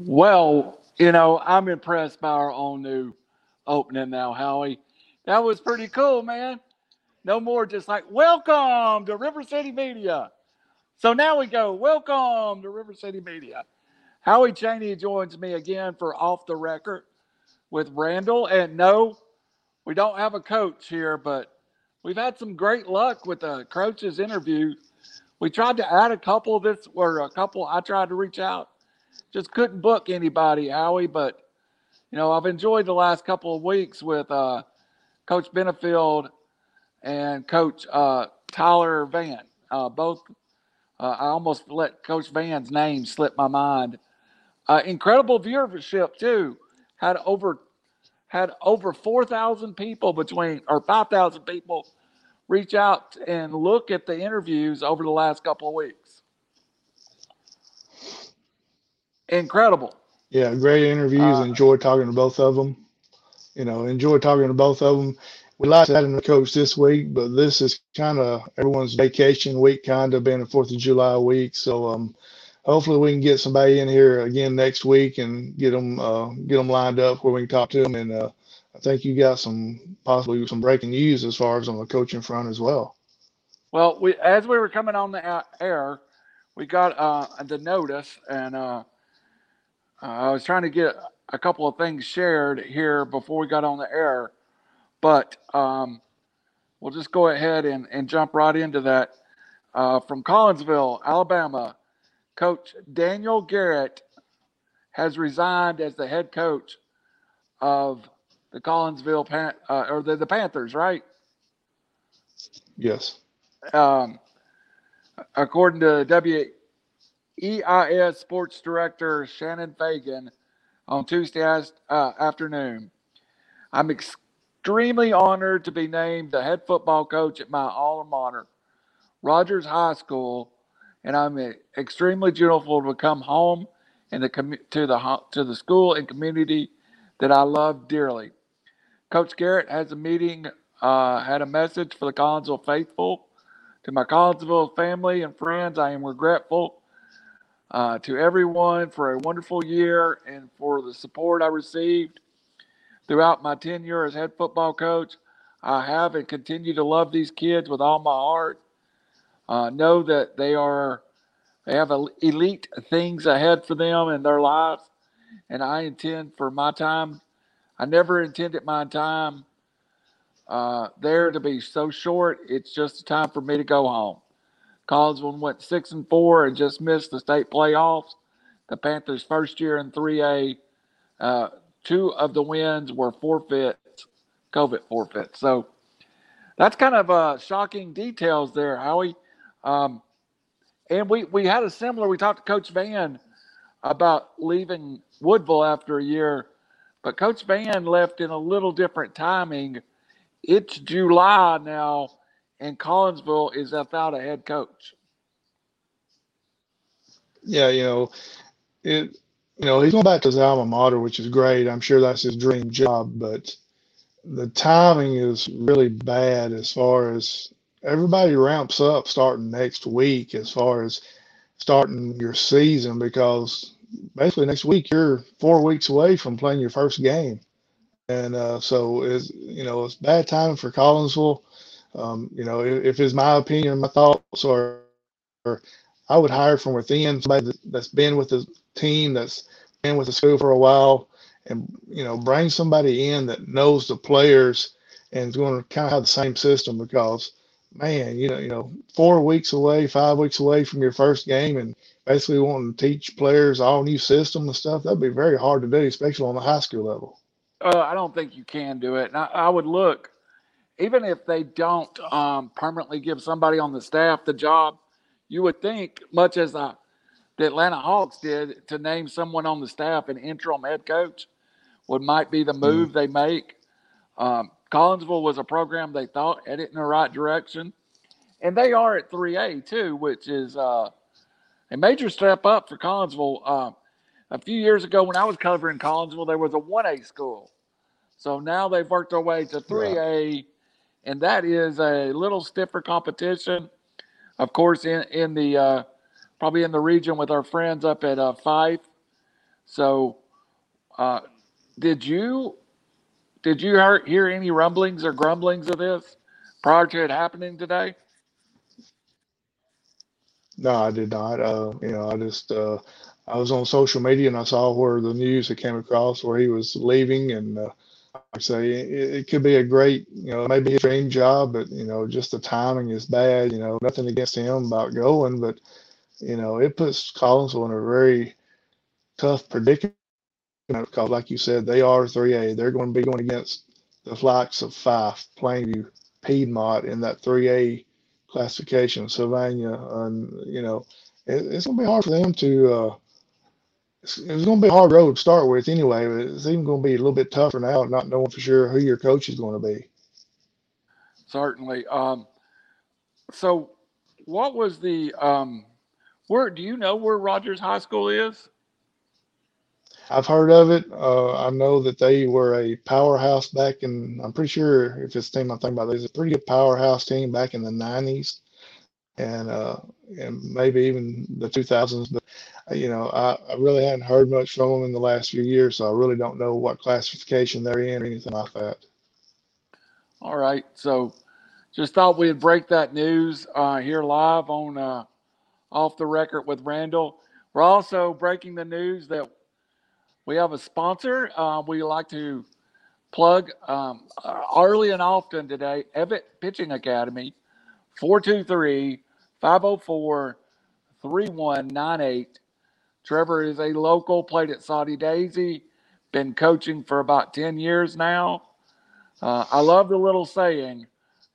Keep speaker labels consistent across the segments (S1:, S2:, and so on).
S1: Well, you know, I'm impressed by our own new opening now, Howie. That was pretty cool, man. No more just like, welcome to River City Media. So now we go, welcome to River City Media. Howie Cheney joins me again for Off the Record with Randall. And no, we don't have a coach here, but we've had some great luck with the coach's interview. We tried to add a couple of this, or a couple I tried to reach out just couldn't book anybody, Howie. But you know, I've enjoyed the last couple of weeks with uh, Coach Benefield and Coach uh, Tyler Van. Uh, both, uh, I almost let Coach Van's name slip my mind. Uh, incredible viewership too. Had over had over four thousand people between or five thousand people reach out and look at the interviews over the last couple of weeks. Incredible.
S2: Yeah, great interviews. Uh, enjoyed talking to both of them. You know, enjoyed talking to both of them. We like in the coach this week, but this is kind of everyone's vacation week, kind of being the Fourth of July week. So, um, hopefully, we can get somebody in here again next week and get them uh, get them lined up where we can talk to them. And uh, I think you got some possibly some breaking news as far as on the coaching front as well.
S1: Well, we as we were coming on the air, we got uh, the notice and. Uh, uh, I was trying to get a couple of things shared here before we got on the air, but um, we'll just go ahead and, and jump right into that. Uh, from Collinsville, Alabama, Coach Daniel Garrett has resigned as the head coach of the Collinsville Pan- uh, or the, the Panthers, right?
S2: Yes.
S1: Um, according to W EIS Sports Director Shannon Fagan on Tuesday uh, afternoon. I'm extremely honored to be named the head football coach at my alma mater, Rogers High School, and I'm extremely grateful to come home and the to the to the school and community that I love dearly. Coach Garrett has a meeting, uh, had a message for the Collinsville faithful. To my Collinsville family and friends, I am regretful uh, to everyone for a wonderful year and for the support I received throughout my tenure as head football coach. I have and continue to love these kids with all my heart. Uh, know that they are they have elite things ahead for them in their lives, and I intend for my time. I never intended my time uh, there to be so short. It's just time for me to go home. Collinsville went six and four and just missed the state playoffs. The Panthers' first year in 3A, uh, two of the wins were forfeits, COVID forfeits. So that's kind of uh, shocking details there, Howie. Um, and we, we had a similar, we talked to Coach Van about leaving Woodville after a year, but Coach Van left in a little different timing. It's July now and Collinsville is without a head coach.
S2: Yeah, you know, it. You know, he's going back to his alma mater, which is great. I'm sure that's his dream job, but the timing is really bad as far as everybody ramps up starting next week as far as starting your season because basically next week you're four weeks away from playing your first game and uh, so it's you know it's bad timing for collinsville um, you know, if, if it's my opinion, my thoughts are, I would hire from within somebody that's been with the team, that's been with the school for a while, and you know, bring somebody in that knows the players and is going to kind of have the same system because, man, you know, you know, four weeks away, five weeks away from your first game, and basically wanting to teach players all new system and stuff, that'd be very hard to do, especially on the high school level.
S1: Uh, I don't think you can do it. And I, I would look even if they don't um, permanently give somebody on the staff the job, you would think, much as uh, the Atlanta Hawks did, to name someone on the staff an interim head coach would might be the mm-hmm. move they make. Um, Collinsville was a program they thought headed in the right direction, and they are at 3A too, which is uh, a major step up for Collinsville. Uh, a few years ago, when I was covering Collinsville, there was a 1A school. So now they've worked their way to 3A. Yeah and that is a little stiffer competition. Of course, in in the uh, probably in the region with our friends up at uh, Fyffe. So, uh, did you did you hear, hear any rumblings or grumblings of this prior to it happening today?
S2: No, I did not. Uh, you know, I just uh, I was on social media and I saw where the news had came across where he was leaving, and uh, say it, it could be a great, you know, maybe a dream job, but you know, just the timing is bad. You know, nothing against him about going, but you know, it puts Collinsville in a very tough predicament because, like you said, they are 3A. They're going to be going against the likes of Fyffe, Plainview, Piedmont in that 3A classification, Sylvania, and you know, it, it's going to be hard for them to. Uh, it's, it's going to be a hard road to start with anyway. But it's even going to be a little bit tougher now, not knowing for sure who your coach is going to be.
S1: Certainly. Um, so, what was the um, where? Do you know where Rogers High School is?
S2: I've heard of it. Uh, I know that they were a powerhouse back in. I'm pretty sure if it's the team I'm thinking about, there's a pretty good powerhouse team back in the '90s, and uh, and maybe even the 2000s. But you know, I, I really hadn't heard much from them in the last few years, so I really don't know what classification they're in or anything like that.
S1: All right, so just thought we'd break that news uh, here live on uh, off the record with Randall. We're also breaking the news that we have a sponsor. Uh, we like to plug um, early and often today, Evitt Pitching Academy, 423 504 3198. Trevor is a local, played at Soddy-Daisy, been coaching for about 10 years now. Uh, I love the little saying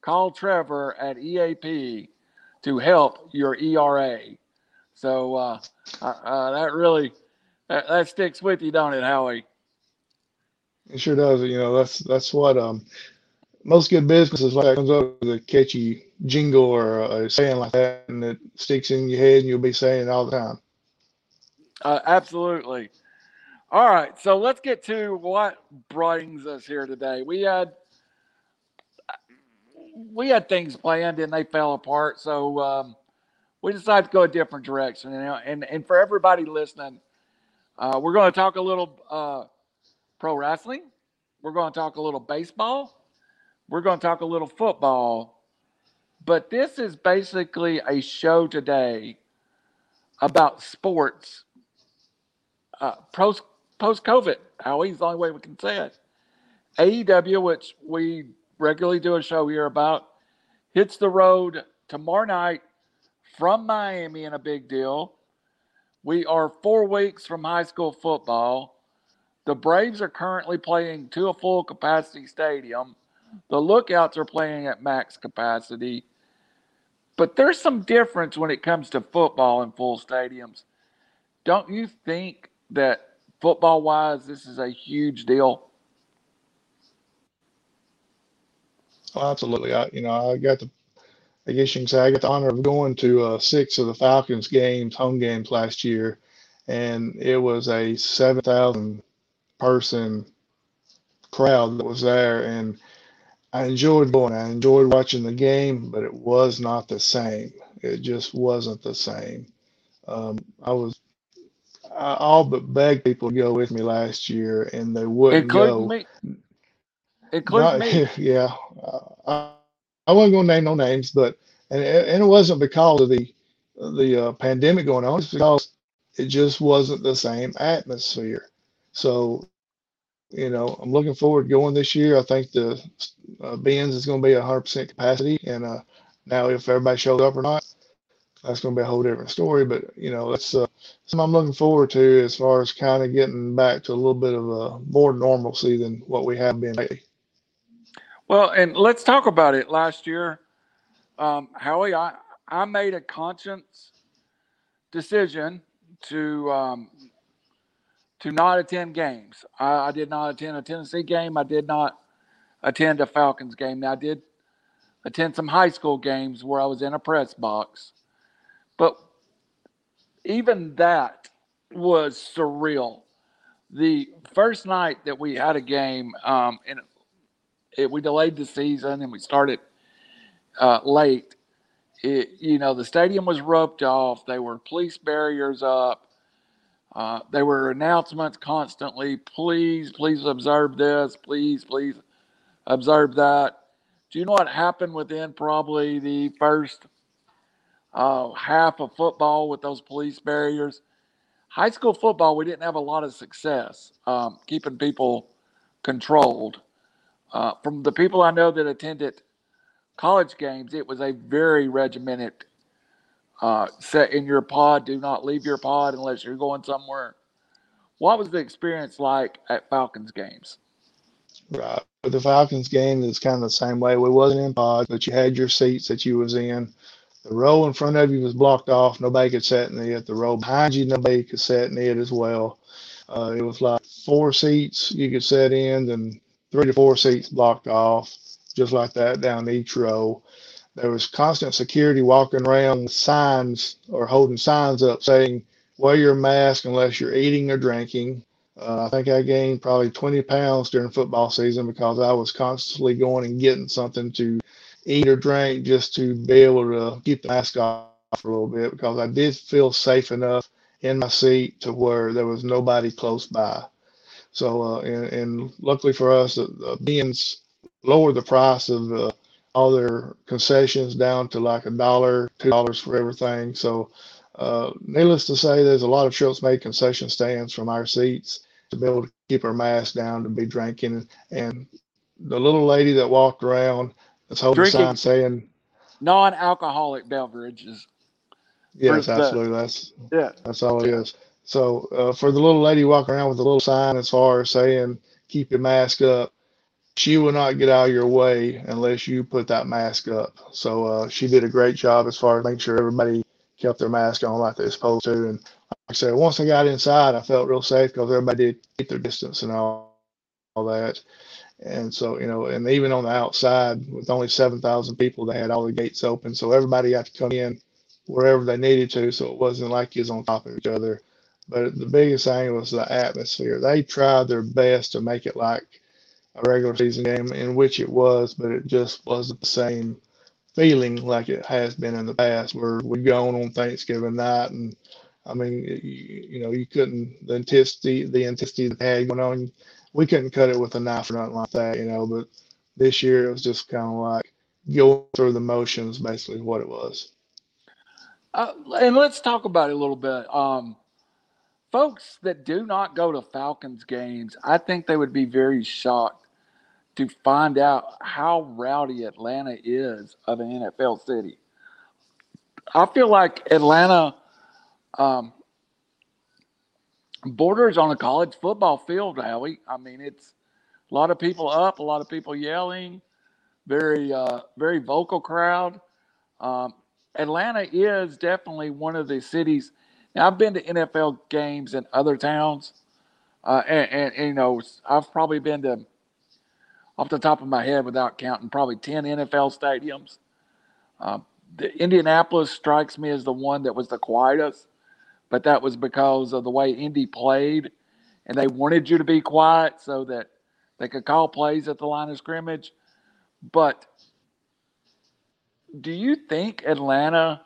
S1: call Trevor at EAP to help your ERA. So uh, uh, that really that, that sticks with you, don't it, Howie?
S2: It sure does. You know, that's that's what um most good businesses like comes up with a catchy jingle or a, saying like that, and it sticks in your head, and you'll be saying it all the time.
S1: Uh, absolutely. All right, so let's get to what brings us here today. We had we had things planned and they fell apart, so um, we decided to go a different direction. Know, and and for everybody listening, uh, we're going to talk a little uh, pro wrestling. We're going to talk a little baseball. We're going to talk a little football. But this is basically a show today about sports uh, post post COVID. Howie's the only way we can say it. AEW, which we regularly do a show here about, hits the road tomorrow night from Miami in a big deal. We are four weeks from high school football. The Braves are currently playing to a full capacity stadium. The Lookouts are playing at max capacity. But there's some difference when it comes to football in full stadiums. Don't you think that football wise, this is a huge deal?
S2: Oh, absolutely. I, you know, I got the I guess you can say I got the honor of going to uh, six of the Falcons games, home games last year, and it was a 7,000 person crowd that was there. And I enjoyed going. I enjoyed watching the game, but it was not the same. It just wasn't the same. Um, I was, I all but begged people to go with me last year, and they wouldn't
S1: Including
S2: go.
S1: me. Including
S2: Not,
S1: me.
S2: yeah. Uh, I wasn't going to name no names, but and and it wasn't because of the the uh, pandemic going on. It's because it just wasn't the same atmosphere. So, you know, I'm looking forward to going this year. I think the uh, Benz is going to be 100% capacity, and uh, now if everybody shows up or not, that's going to be a whole different story. But you know, that's uh, something I'm looking forward to as far as kind of getting back to a little bit of a more normalcy than what we have been lately.
S1: Well, and let's talk about it. Last year, um, Howie, I, I made a conscience decision to um, to not attend games. I, I did not attend a Tennessee game. I did not attend a Falcons game. Now, I did attend some high school games where I was in a press box, but even that was surreal. The first night that we had a game, um, and it, we delayed the season and we started uh, late. It, you know, the stadium was roped off. There were police barriers up. Uh, there were announcements constantly. Please, please observe this. Please, please observe that. Do you know what happened within probably the first uh, half of football with those police barriers? High school football, we didn't have a lot of success um, keeping people controlled. Uh, from the people I know that attended college games, it was a very regimented uh, set in your pod. Do not leave your pod unless you're going somewhere. What was the experience like at Falcons games?
S2: Right. With the Falcons game, is kind of the same way. We wasn't in pods, but you had your seats that you was in. The row in front of you was blocked off. Nobody could sit in it. The row behind you, nobody could sit in it as well. Uh, it was like four seats you could sit in, and three to four seats blocked off, just like that down each row. There was constant security walking around with signs or holding signs up saying, wear your mask unless you're eating or drinking. Uh, I think I gained probably 20 pounds during football season because I was constantly going and getting something to eat or drink just to be able to keep the mask off for a little bit because I did feel safe enough in my seat to where there was nobody close by. So, uh, and, and, luckily for us, the, the Benz lowered the price of uh, all their concessions down to like a dollar, two dollars for everything. So, uh, needless to say, there's a lot of Schultz made concession stands from our seats to be able to keep our mask down to be drinking. And the little lady that walked around that's holding drinking sign saying
S1: non-alcoholic beverages.
S2: Yes, absolutely. That's yeah. That's all it is. So uh, for the little lady walking around with a little sign as far as saying keep your mask up, she will not get out of your way unless you put that mask up. So uh, she did a great job as far as making sure everybody kept their mask on like they're supposed to. And like I said, once I got inside, I felt real safe because everybody did keep their distance and all, all that. And so, you know, and even on the outside with only 7,000 people, they had all the gates open. So everybody got to come in wherever they needed to. So it wasn't like you was on top of each other. But the biggest thing was the atmosphere. They tried their best to make it like a regular season game, in which it was, but it just wasn't the same feeling like it has been in the past, where we go on on Thanksgiving night, and I mean, you, you know, you couldn't the intensity, the intensity that had going on, we couldn't cut it with a knife or nothing like that, you know. But this year it was just kind of like going through the motions, basically what it was.
S1: Uh, and let's talk about it a little bit. Um, folks that do not go to Falcons games, I think they would be very shocked to find out how rowdy Atlanta is of an NFL city. I feel like Atlanta um, borders on a college football field, Howie. I mean, it's a lot of people up, a lot of people yelling, very, uh, very vocal crowd. Um, Atlanta is definitely one of the cities. Now, I've been to NFL games in other towns, uh, and, and, and, you know, I've probably been to off the top of my head without counting probably 10 NFL stadiums. Uh, the Indianapolis strikes me as the one that was the quietest, but that was because of the way Indy played, and they wanted you to be quiet so that they could call plays at the line of scrimmage. But do you think Atlanta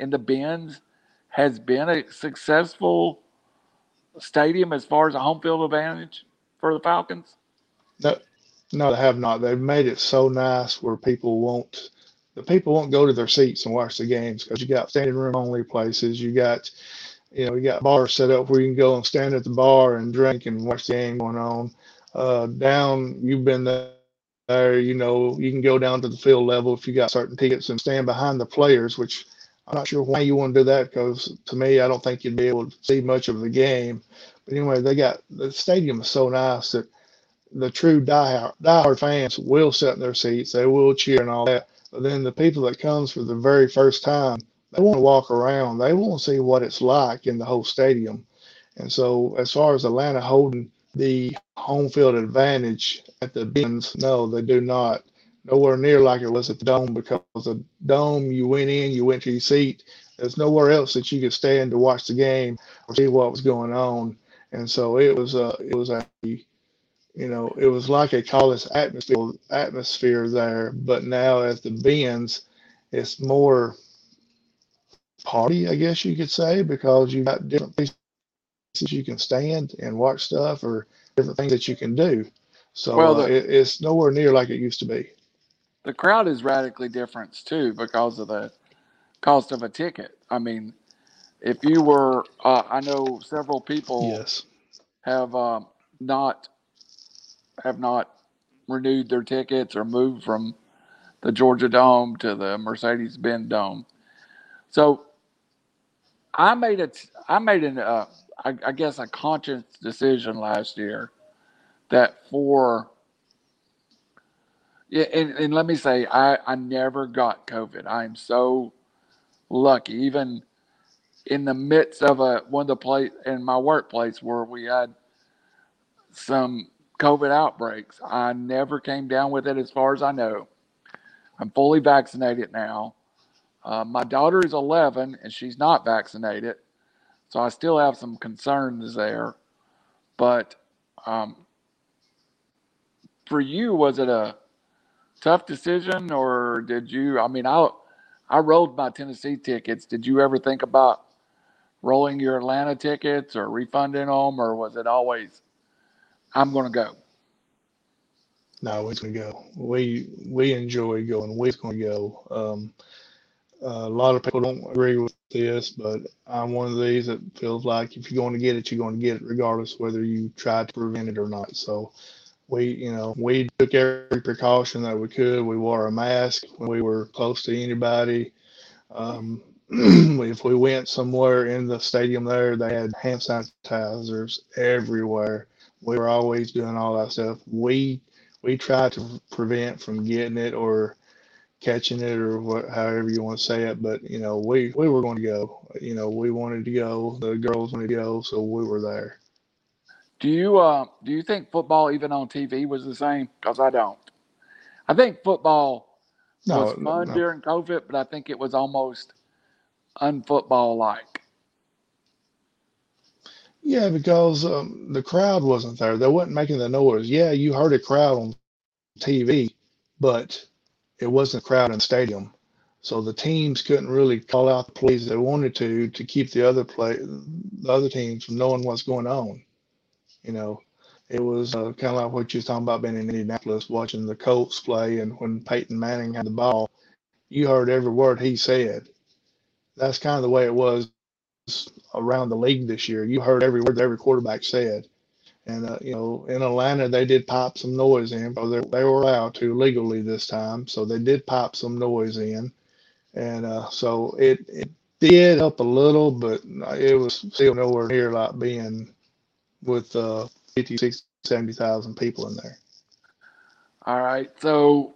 S1: in the Benz has been a successful stadium as far as a home field advantage for the Falcons?
S2: No, no, they have not. They've made it so nice where people won't the people won't go to their seats and watch the games because you got standing room only places. You got you know, you got bars set up where you can go and stand at the bar and drink and watch the game going on. Uh, down, you've been there, you know, you can go down to the field level if you got certain tickets and stand behind the players, which I'm not sure why you want to do that because to me, I don't think you'd be able to see much of the game. But anyway, they got the stadium is so nice that the true diehard, diehard fans will sit in their seats. They will cheer and all that. But then the people that comes for the very first time, they want to walk around. They want to see what it's like in the whole stadium. And so, as far as Atlanta holding the home field advantage at the Benz, no, they do not. Nowhere near like it was at the Dome because the Dome, you went in, you went to your seat. There's nowhere else that you could stand to watch the game or see what was going on. And so it was a, it was a you know, it was like a college atmosphere atmosphere there, but now at the Benz, it's more party, I guess you could say, because you've got different places you can stand and watch stuff or different things that you can do. So
S1: Well,
S2: uh, it, it's nowhere near like it used to be.
S1: the crowd is radically different too because of the cost of a ticket. I mean, if you were, uh, I know several people
S2: Yes.
S1: have um, not have not renewed their tickets or moved from the Georgia Dome to the Mercedes-Benz Dome. So I made it. I made an, uh, I, I guess, a conscious decision last year that for yeah, and, and let me say, I I never got COVID. I am so lucky. Even in the midst of a one of the place in my workplace where we had some COVID outbreaks, I never came down with it as far as I know. I'm fully vaccinated now. Uh, my daughter is 11 and she's not vaccinated, so I still have some concerns there. But um, for you, was it a tough decision, or did you? I mean, I I rolled my Tennessee tickets. Did you ever think about rolling your Atlanta tickets or refunding them, or was it always I'm going to go?
S2: No, we're gonna go. We we enjoy going. We're gonna go. Um, a lot of people don't agree with this, but I'm one of these that feels like if you're going to get it, you're going to get it, regardless whether you try to prevent it or not. So we, you know, we took every precaution that we could. We wore a mask when we were close to anybody. Um, if we went somewhere in the stadium there, they had hand sanitizers everywhere. We were always doing all that stuff. We we tried to prevent from getting it or catching it or what, however you want to say it. But you know, we we were going to go. You know, we wanted to go. The girls wanted to go, so we were there.
S1: Do you uh, do you think football even on TV was the same? Because I don't. I think football was fun
S2: no.
S1: during COVID, but I think it was almost unfootball like.
S2: Yeah, because um, the crowd wasn't there. They wasn't making the noise. Yeah, you heard a crowd on TV, but it wasn't a crowd in the stadium. So the teams couldn't really call out the plays they wanted to to keep the other play the other teams from knowing what's going on. You know, it was uh, kind of like what you was talking about being in Indianapolis, watching the Colts play, and when Peyton Manning had the ball, you heard every word he said. That's kind of the way it was around the league this year. You heard every word every quarterback said. And, uh, you know, in Atlanta, they did pop some noise in, but they, they were allowed to legally this time. So they did pop some noise in. And uh, so it, it did help a little, but it was still nowhere near like being with uh, 50, 60, 70,000 people in there.
S1: All right, so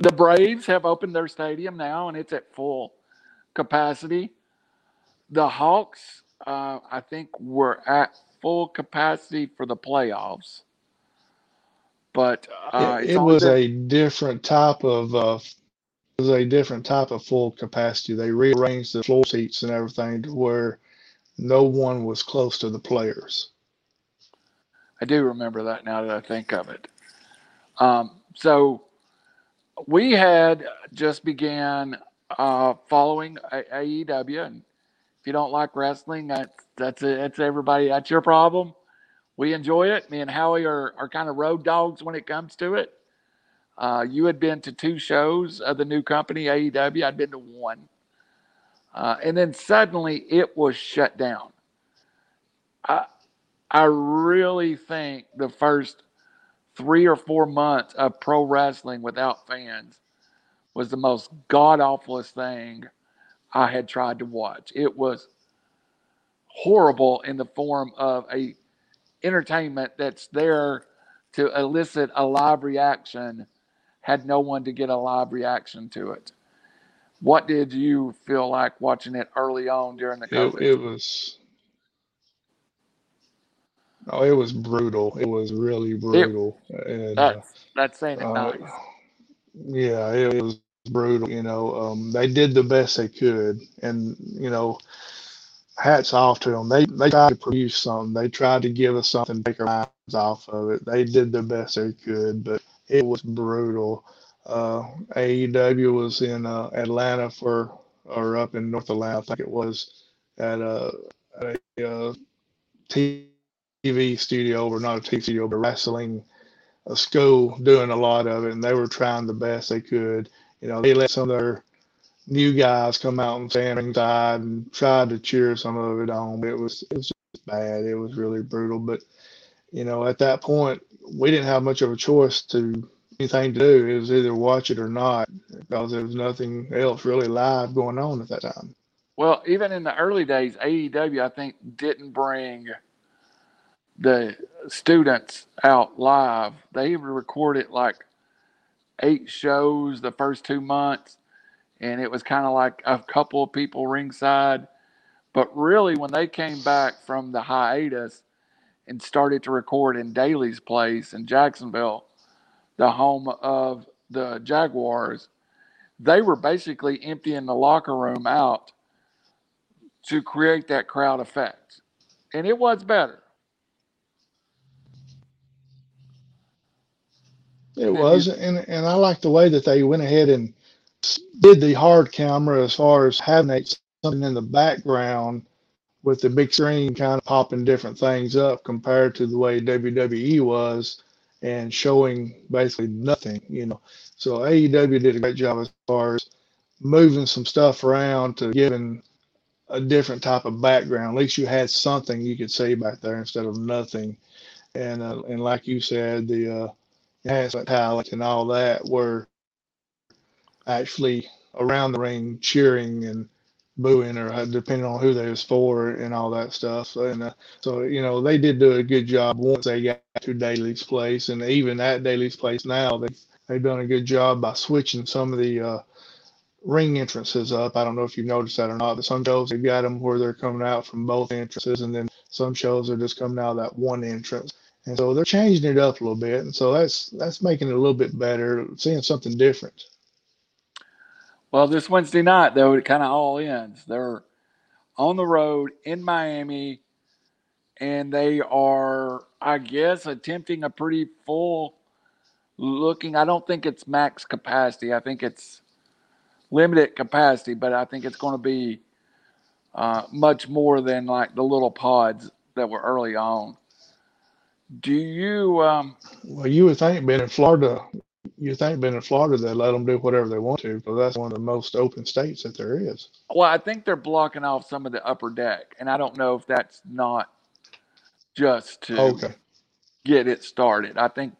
S1: the Braves have opened their stadium now, and it's at full capacity. The Hawks, uh, I think, were at full capacity for the playoffs, but uh,
S2: It, it was a different type of uh, it was a different type of full capacity. They rearranged the floor seats and everything to where no one was close to the players.
S1: I do remember that now that I think of it. Um, so we had just began uh, following AEW, and you don't like wrestling, that's that's it. That's everybody. That's your problem. We enjoy it. Me and Howie are are kind of road dogs when it comes to it. Uh, you had been to two shows of the new company AEW. I'd been to one, uh, and then suddenly it was shut down. I I really think the first three or four months of pro wrestling without fans was the most god awfulest thing I had tried to watch. It was horrible in the form of a entertainment that's there to elicit a live reaction, had no one to get a live reaction to it. What did you feel like watching it early on during the
S2: It,
S1: COVID?
S2: it was oh, it was brutal. It was really brutal, and uh,
S1: that's that's saying it
S2: uh,
S1: nice.
S2: yeah, it was brutal. You know, um, they did the best they could, and you know, hats off to them. They they tried to produce something. They tried to give us something to take our minds off of it. They did the best they could, but it was brutal. Uh, AEW was in uh, Atlanta for, or up in North Atlanta, I think it was, at a, at a uh, TV studio, or not a TV studio, but wrestling a school doing a lot of it, and they were trying the best they could. You know, they let some of their new guys come out and stand ringside and tried to cheer some of it on. It was it was just bad. It was really brutal. But you know, at that point, we didn't have much of a choice to anything to do. It was either watch it or not because there was nothing else really live going on at that time.
S1: Well, even in the early days, AEW I think didn't bring the students out live. They recorded like eight shows the first two months, and it was kind of like a couple of people ringside. But really, when they came back from the hiatus and started to record in Daily's place in Jacksonville, the home of the Jaguars, they were basically emptying the locker room out to create that crowd effect. And it was better.
S2: It was, and and I like the way that they went ahead and did the hard camera as far as having something in the background with the big screen kind of popping different things up compared to the way WWE was and showing basically nothing, you know. So AEW did a great job as far as moving some stuff around to giving a different type of background. At least you had something you could see back there instead of nothing. And uh, and like you said, the uh, enhancement talent and all that were actually around the ring cheering and booing or depending on who they was for and all that stuff. And uh, so, you know, they did do a good job once they got to Daily's place. And even at Daily's place now, they, they've done a good job by switching some of the uh, ring entrances up. I don't know if you've noticed that or not, but some shows they've got them where they're coming out from both entrances. And then some shows are just coming out of that one entrance. And so they're changing it up a little bit. And so that's that's making it a little bit better, seeing something different.
S1: Well, this Wednesday night, though, it kind of all ends. They're on the road in Miami, and they are, I guess, attempting a pretty full looking. I don't think it's max capacity. I think it's limited capacity, but I think it's going to be uh, much more than like the little pods that were early on. Do you? Um,
S2: well, you would think being in Florida, you think being in Florida, they let them do whatever they want to, because that's one of the most open states that there is.
S1: Well, I think they're blocking off some of the upper deck, and I don't know if that's not just to okay. get it started. I think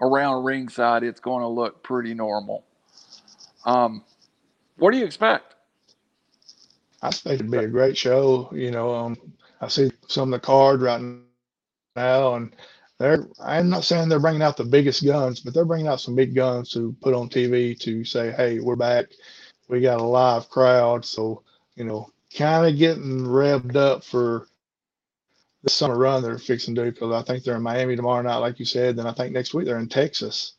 S1: around ringside, it's going to look pretty normal. Um, what do you expect?
S2: I expect it to be a great show. You know, um, I see some of the card right now, and they're. I'm not saying they're bringing out the biggest guns, but they're bringing out some big guns to put on TV to say, "Hey, we're back. We got a live crowd." So you know, kind of getting revved up for the summer run they're fixing to do because I think they're in Miami tomorrow night, like you said. Then I think next week they're in Texas.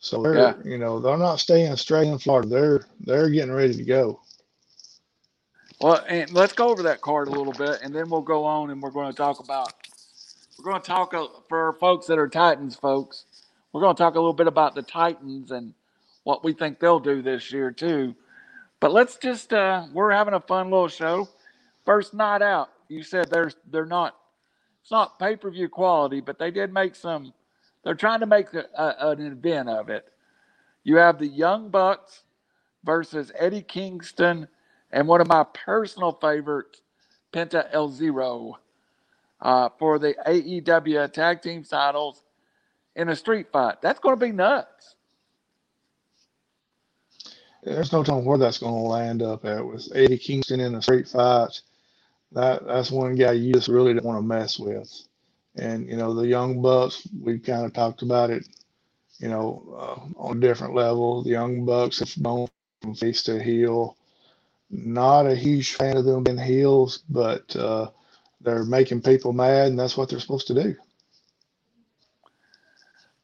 S2: So they're, yeah. you know, they're not staying straight in Florida. They're they're getting ready to go.
S1: Well, and let's go over that card a little bit, and then we'll go on and we're going to talk about we're going to talk uh, for folks that are Titans folks. We're going to talk a little bit about the Titans and what we think they'll do this year too. But let's just uh, we're having a fun little show. First night out. You said there's they're not it's not pay per view quality, but they did make some. They're trying to make a, a, an event of it. You have the Young Bucks versus Eddie Kingston and one of my personal favorites, Penta El Zero uh, for the AEW tag team titles in a street fight. That's going to be nuts.
S2: There's no telling where that's going to land up at with Eddie Kingston in a street fight. That that's one guy you just really don't want to mess with. And you know the Young Bucks, we kind of talked about it. You know, uh, on a different level, the Young Bucks have gone from face to heel. Not a huge fan of them being heels, but uh, they're making people mad, and that's what they're supposed to do.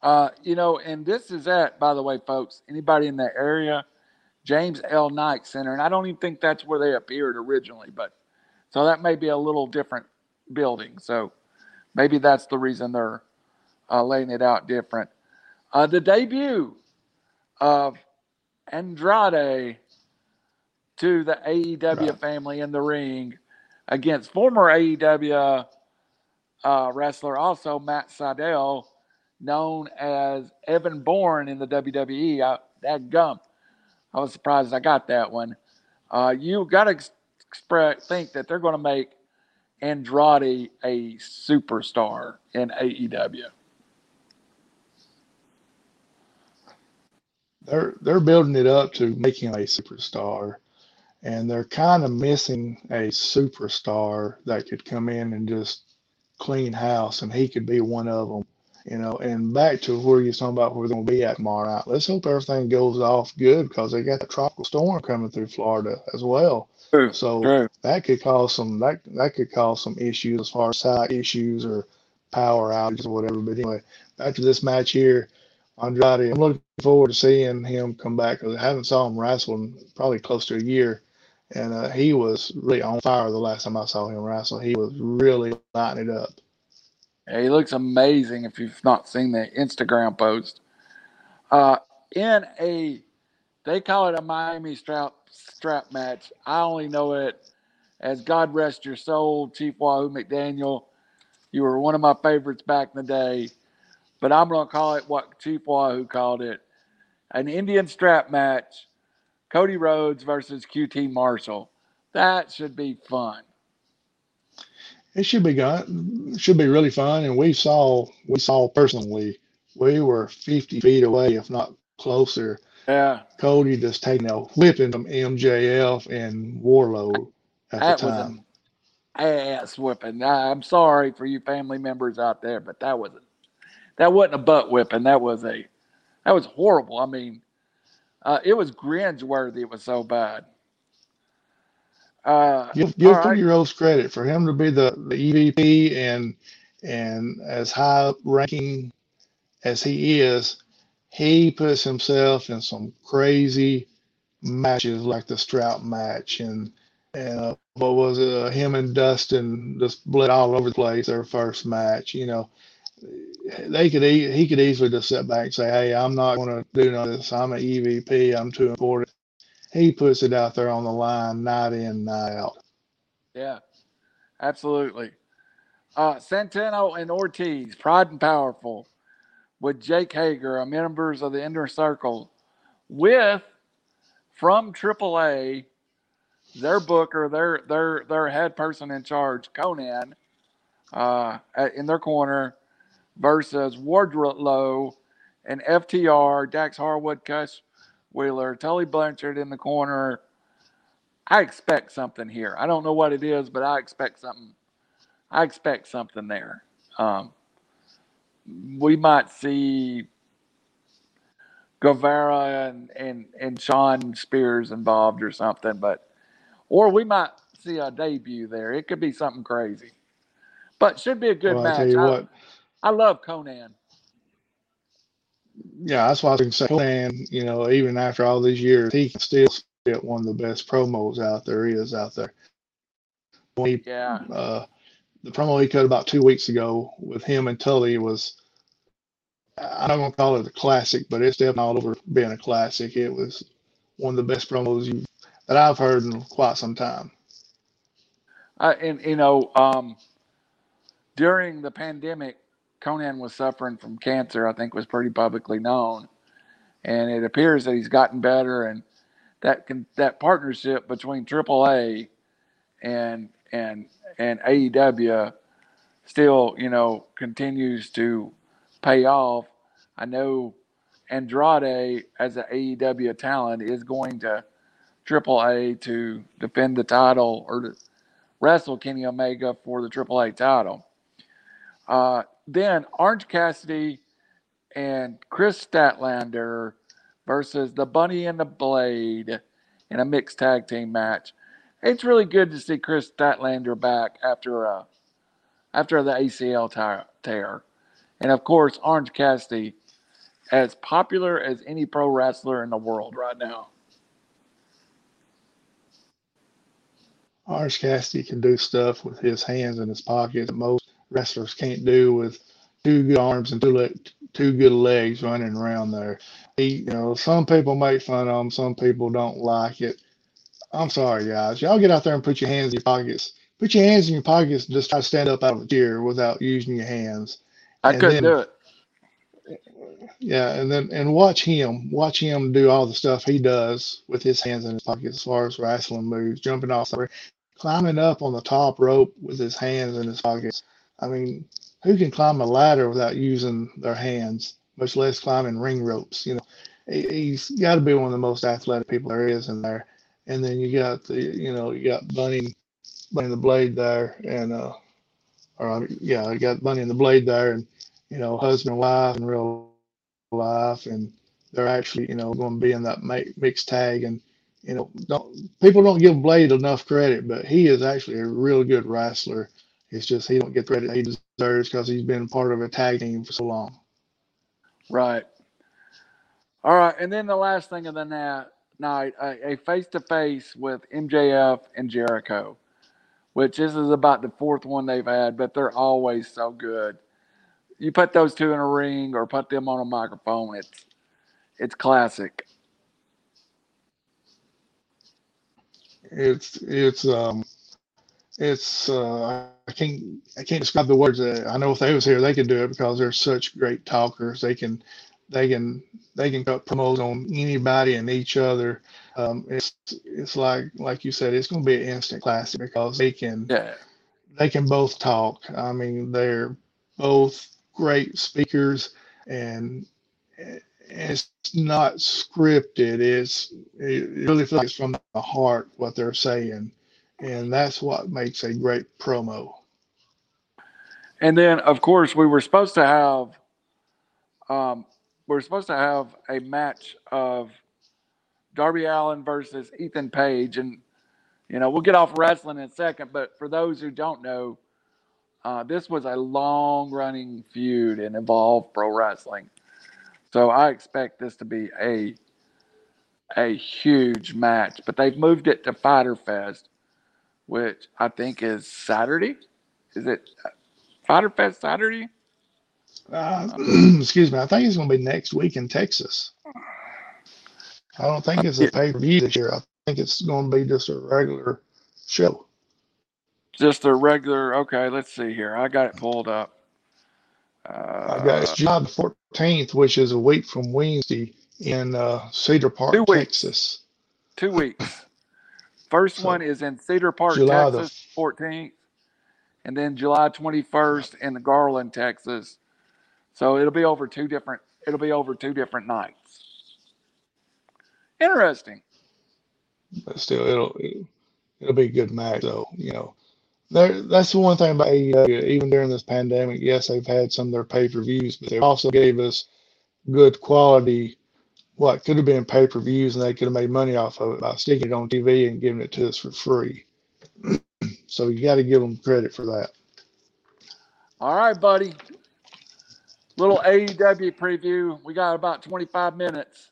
S1: Uh, you know, and this is at, by the way, folks, anybody in that area, James L. Knight Center, and I don't even think that's where they appeared originally, but so that may be a little different building. So maybe that's the reason they're uh, laying it out different. Uh, the debut of Andrade to the AEW right. family in the ring against former AEW uh, wrestler, also Matt Sydal, known as Evan Bourne in the WWE. I, that gum. I was surprised I got that one. Uh, you got to express think that they're going to make Andrade a superstar in AEW.
S2: They're they're building it up to making a superstar, and they're kind of missing a superstar that could come in and just clean house, and he could be one of them. You know, and back to where you're talking about where we're going to be at tomorrow night. Let's hope everything goes off good because they got the tropical storm coming through Florida as well.
S1: True,
S2: So
S1: true.
S2: that could cause some that that could cause some issues as far as site issues or power outages or whatever. But anyway, back to this match here, Andrade. I'm looking forward to seeing him come back. 'cause I haven't saw him wrestle in probably close to a year, and uh, he was really on fire the last time I saw him wrestle. He was really lighting it up.
S1: Yeah, he looks amazing if you've not seen the Instagram post. Uh, in a, they call it a Miami strap strap match. I only know it as God rest your soul, Chief Wahoo McDaniel. You were one of my favorites back in the day, but I'm to call it what Chief Wahoo called it an Indian strap match. Cody Rhodes versus QT Marshall. That should be fun.
S2: It should be good. Should be really fun. And we saw we saw personally we were 50 feet away, if not closer.
S1: Yeah,
S2: Cody just taking a whipping from MJF and Wardlow at
S1: that
S2: the time.
S1: ass whipping. I'm sorry for you family members out there, but that was a, that wasn't a butt whipping. That was a that was horrible. I mean, uh, it was cringe worthy. It was so bad. Uh,
S2: Give give
S1: right.
S2: Cody Rhodes credit for him to be the, the EVP and and as high ranking as he is, he puts himself in some crazy matches like the Strout match and and uh, what was it? Uh, him and Dustin just bled all over the place their first match. You know, they could he could easily just sit back and say, "Hey, I'm not going to do none of this. I'm an EVP. I'm too important." He puts it out there on the line, night in, night out.
S1: Yeah, absolutely. Uh, Santana and Ortiz, Pride and Powerful, with Jake Hager, members of the Inner Circle, with from AAA, their booker, their their their head person in charge, Konnan, uh, in their corner, versus Wardlow and FTR, Dax Harwood, Cash Wheeler, Tully Blanchard in the corner. I expect something here. I don't know what it is, but I expect something. I expect something there. Um, we might see Guevara and, and, and Shawn Spears involved or something, but or we might see a debut there. It could be something crazy, but should be a good
S2: Well, I
S1: match.
S2: tell you
S1: I,
S2: what,
S1: I love Konnan.
S2: yeah, that's why I was going say, Konnan, you know, even after all these years, he can still get one of the best promos out there is out there. He,
S1: Yeah,
S2: uh, the promo he cut about two weeks ago with him and Tully was, I don't want to call it a classic, but it's definitely all over being a classic. It was one of the best promos you, that I've heard in quite some time.
S1: I, and you know, um, during the pandemic, Konnan was suffering from cancer. I think was pretty publicly known, and it appears that he's gotten better. And that can, that partnership between AAA and and and AEW still, you know, continues to pay off. I know Andrade, as an AEW talent, is going to AAA to defend the title or to wrestle Kenny Omega for the AAA title. Uh, then Orange Cassidy and Kris Statlander versus the Bunny and the Blade in a mixed tag team match. It's really good to see Kris Statlander back after uh, after the ACL tear. And of course, Orange Cassidy, as popular as any pro wrestler in the world right now.
S2: Orange Cassidy can do stuff with his hands in his pockets most wrestlers can't do with two good arms and two le- two good legs running around there. He, you know, some people make fun of him, some people don't like it. I'm sorry, guys. Y'all get out there and put your hands in your pockets put your hands in your pockets and just try to stand up out of a chair without using your hands.
S1: I
S2: And
S1: couldn't
S2: then-
S1: do it.
S2: Yeah, and then and watch him, watch him do all the stuff he does with his hands in his pockets as far as wrestling moves, jumping off the climbing up on the top rope with his hands in his pockets. I mean, who can climb a ladder without using their hands, much less climbing ring ropes? You know, he, he's got to be one of the most athletic people there is in there. And then you got the, you know, you got Bunny, Bunny the Blade there, and uh, or uh, yeah, you got Bunny and the Blade there, and you know, husband and wife in real life, and they're actually, you know, going to be in that mixed tag. And you know, don't people don't give Blade enough credit, but he is actually a real good wrestler. It's just he don't get the credit he deserves because he's been part of a tag team for so long.
S1: Right. All right, and then the last thing of the na- night, a face to face with MJF and Jericho, which this is about the fourth one they've had, but they're always so good. You put those two in a ring or put them on a microphone, it's it's classic.
S2: It's it's um it's uh I can't I can't describe the words. Uh, I know if they was here, they could do it because they're such great talkers. They can they can they can cut promos on anybody and each other. Um, it's it's like like you said, it's going to be an instant classic because they can
S1: Yeah.
S2: they can both talk. I mean, they're both great speakers, and and it's not scripted. It's it really feels like it's from the heart what they're saying, and that's what makes a great promo.
S1: And then, of course, we were supposed to have, um, we were supposed to have a match of Darby Allin versus Ethan Page, and you know we'll get off wrestling in a second. But for those who don't know, uh, this was a long-running feud and involved Pro Wrestling, so I expect this to be a a huge match. But they've moved it to Fyter Fest, which I think is Saturday. Is it Fyter Fest Saturday?
S2: Uh, excuse me. I think it's going to be next week in Texas. I don't think it's a pay per view this year. I think it's going to be just a regular show.
S1: Just a regular. Okay, let's see here. I got it pulled up.
S2: I got it's
S1: Uh,
S2: July the 14th, which is a week from Wednesday in uh, Cedar Park,
S1: Two.
S2: Texas.
S1: two weeks. First
S2: So,
S1: one is in Cedar Park,
S2: July the-
S1: Texas, 14th, and then July 21st in Garland, Texas. So it'll be over two different. It'll be over two different nights. Interesting.
S2: But still, it'll it'll, it'll be a good match. though. you know, there that's the one thing about AEW. Even during this pandemic, yes, they've had some of their pay per views, but they also gave us good quality. What could have been pay per views, and they could have made money off of it by sticking it on TV and giving it to us for free. so you got to give them credit for that.
S1: All right, buddy. Little AEW preview. We got about 25 minutes.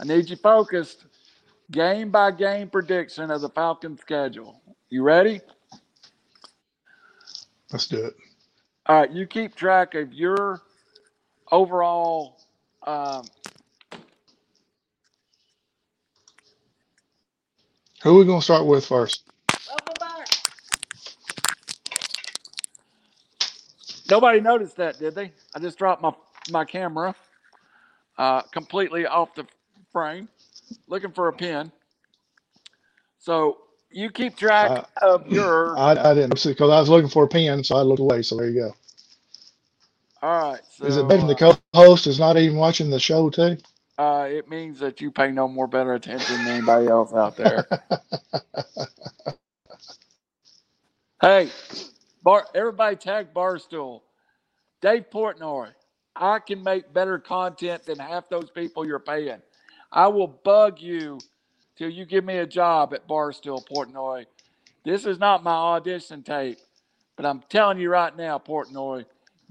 S1: I need you focused. Game by game prediction of the Falcon schedule. You ready?
S2: Let's do it.
S1: All right. You keep track of your overall. Um,
S2: Who are we gonna start with first?
S1: nobody noticed that, did they? I just dropped my my camera uh, completely off the frame, looking for a pin. So you keep track
S2: Uh,
S1: of your.
S2: I, I didn't see because I was looking for a pen, so I looked away. So there you go.
S1: All right. So,
S2: Is it better the co-host is not even watching the show too?
S1: Uh, it means that you pay no more better attention than anybody else out there. hey, Bar, everybody tag Barstool. Dave Portnoy. I can make better content than half those people you're paying. I will bug you till you give me a job at Barstool, Portnoy. This is not my audition tape, but I'm telling you right now, Portnoy,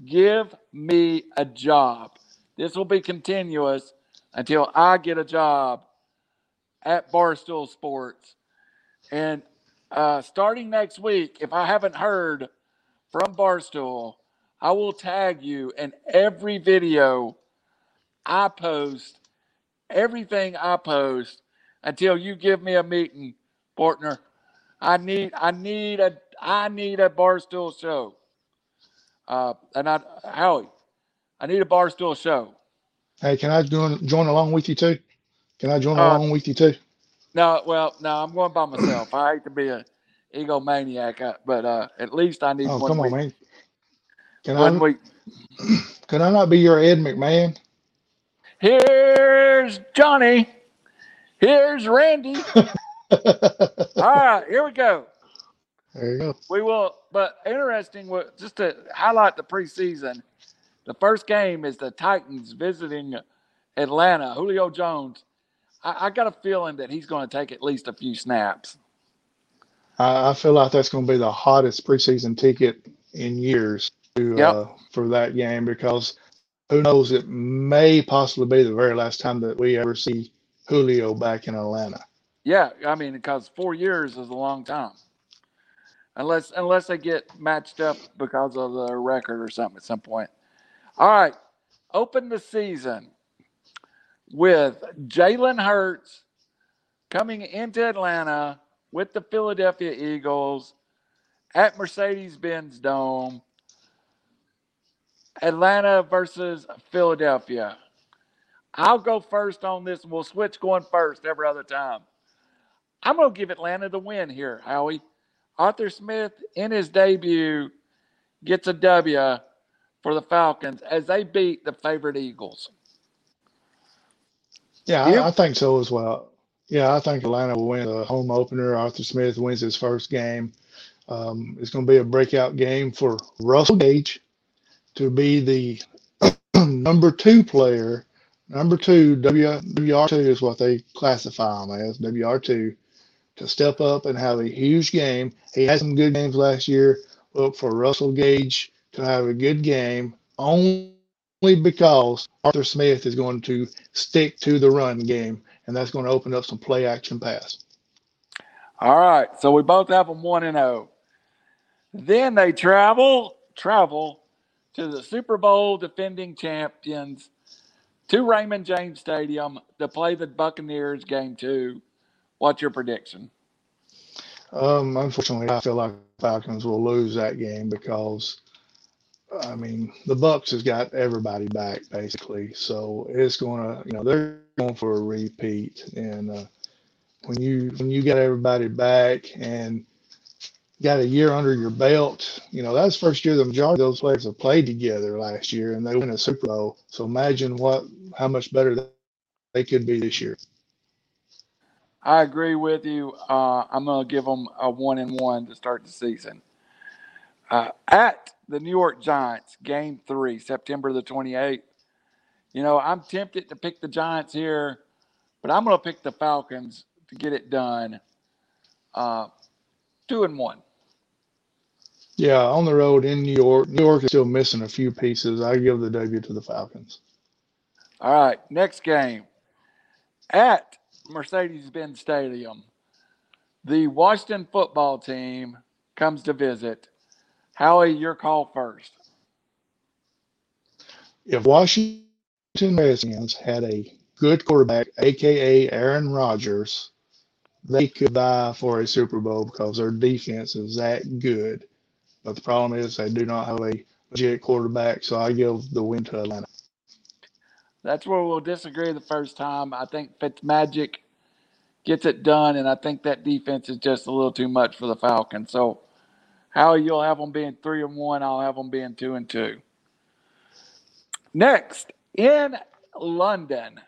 S1: give me a job. This will be continuous until I get a job at Barstool Sports. And uh, starting next week, if I haven't heard from Barstool, I will tag you in every video I post, everything I post until you give me a meeting, partner. I need I need a I need a barstool show. Uh, and I, Howie, I need a barstool show.
S2: Hey, can I join join along with you too? Can I join
S1: Uh,
S2: along with you too?
S1: No, well, no, I'm going by myself. I hate to be a egomaniac, uh, but uh, at least I need
S2: Oh,
S1: one
S2: come
S1: week.
S2: on, man. Can
S1: One
S2: I
S1: week.
S2: can I not be your Ed McMahon?
S1: Here's Johnny. Here's Randy. All right, here we go.
S2: there you go.
S1: We will, but interesting. Just to highlight the preseason, the first game is the Titans visiting Atlanta. Julio Jones. I, I got a feeling that he's going to take at least a few snaps.
S2: I, I feel like that's going to be the hottest preseason ticket in years to,
S1: Yep.
S2: uh, for that game because who knows, it may possibly be the very last time that we ever see Julio back in Atlanta.
S1: Yeah, I mean, because four years is a long time, unless unless they get matched up because of the record or something at some point. All right, open the season with Jalen Hurts coming into Atlanta with the Philadelphia Eagles at Mercedes-Benz Dome. Atlanta versus Philadelphia. I'll go first on this, we'll switch going first every other time. I'm going to give Atlanta the win here, Howie. Arthur Smith, in his debut, gets a W for the Falcons as they beat the favorite Eagles.
S2: Yeah,
S1: You?
S2: I, I think so as well. Yeah, I think Atlanta will win the home opener. Arthur Smith wins his first game. Um, it's going to be a breakout game for Russell Gage to be the number two player. Number two, W, WR2 is what they classify him as, WR2, to step up and have a huge game. He had some good games last year. Look for Russell Gage to have a good game only because Arthur Smith is going to stick to the run game, and that's going to open up some play action pass.
S1: All right, so we both have them 1 and 0. Then they travel travel to the Super Bowl defending champions to Raymond James Stadium to play the Buccaneers game 2. What's your prediction?
S2: Um, unfortunately, I feel like Falcons will lose that game because, I mean, the Bucks has got everybody back basically, so it's going to, you know, they're going for a repeat, and uh, when you when you got everybody back and got a year under your belt, you know, that's first year the majority of those players have played together last year, and they win a Super Bowl. So imagine what how much better they could be this year.
S1: I agree with you. Uh, I'm going to give them a one and one to start the season. Uh, at the New York Giants, game three, September the 28th. You know, I'm tempted to pick the Giants here, but I'm going to pick the Falcons to get it done. Uh, two and one.
S2: Yeah, on the road in New York. New York is still missing a few pieces. I give the W to the Falcons.
S1: All right, next game at Mercedes Benz Stadium. The Washington football team comes to visit. Howie, your call first.
S2: If Washington Redskins had a good quarterback, aka Aaron Rodgers, they could vie for a Super Bowl because their defense is that good. But the problem is they do not have a legit quarterback, so I give the win to Atlanta.
S1: That's where we'll disagree the first time. I think Fitzmagic gets it done, and I think that defense is just a little too much for the Falcons. So, Howie, you'll have them being three and one. I'll have them being two and two. Next, in London,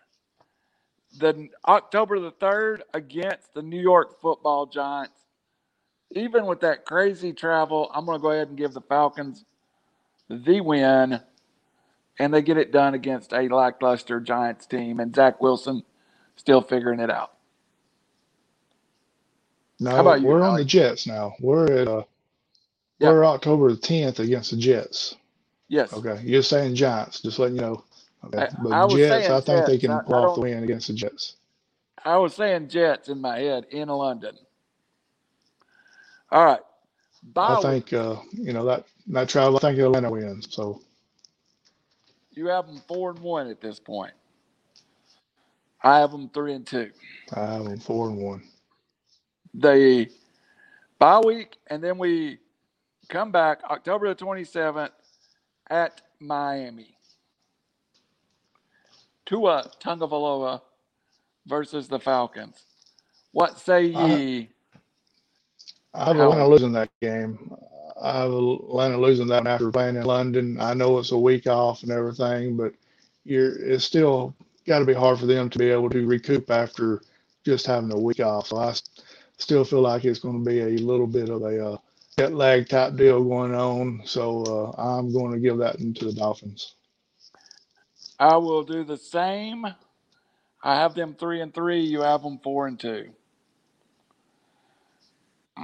S1: the October the third against the New York Football Giants. Even with that crazy travel, I'm going to go ahead and give the Falcons the win and they get it done against a lackluster Giants team, and Zach Wilson still figuring it out.
S2: No,
S1: How about you,
S2: we're on the Jets now. We're at uh,
S1: Yeah.
S2: we're October the tenth against the Jets.
S1: Yes.
S2: Okay, you're saying Giants, just letting you know. Okay,
S1: I-
S2: but
S1: I was
S2: Jets, I think they can
S1: I- I
S2: pull off the win against the Jets.
S1: I was saying Jets in my head in London. All right. Bye
S2: I think uh, you know that that travel. I think Atlanta wins. So
S1: you have them four and one at this point. I have them three and two.
S2: I have them four and one.
S1: The bye week, and then we come back October the 27th at Miami. Tua Tagovailoa versus the Falcons. What say ye?
S2: I have Atlanta losing that game. I have Atlanta losing that after playing in London. I know it's a week off and everything, but you're it's still got to be hard for them to be able to recoup after just having a week off. So I still feel like it's going to be a little bit of a uh, jet lag type deal going on. So uh, I'm going to give that to the Dolphins.
S1: I will do the same. I have them three and three. You have them four and two.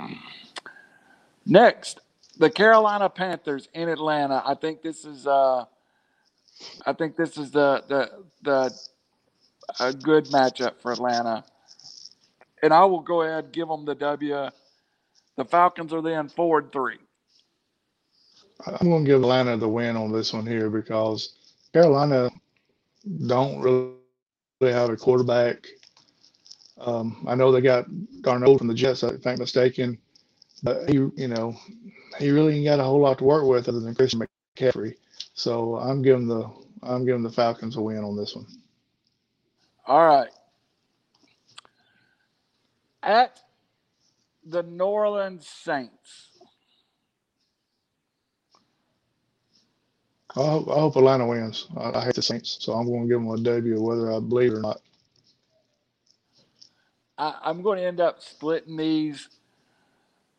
S1: Next, the Carolina Panthers in Atlanta. I think this is uh I think this is the the the a good matchup for Atlanta. And I will go ahead give them the W. The Falcons are then four and three.
S2: I'm going to give Atlanta the win on this one here because Carolina don't really have a quarterback. Um, I know they got Darnold from the Jets, if I think mistaken, but he, you know, he really ain't got a whole lot to work with other than Christian McCaffrey. So I'm giving the I'm giving the Falcons a win on this one.
S1: All right. At the New Orleans Saints.
S2: I hope, I hope Atlanta wins. I, I hate the Saints, so I'm going to give them a W, whether I believe it or not.
S1: I, I'm going to end up splitting these.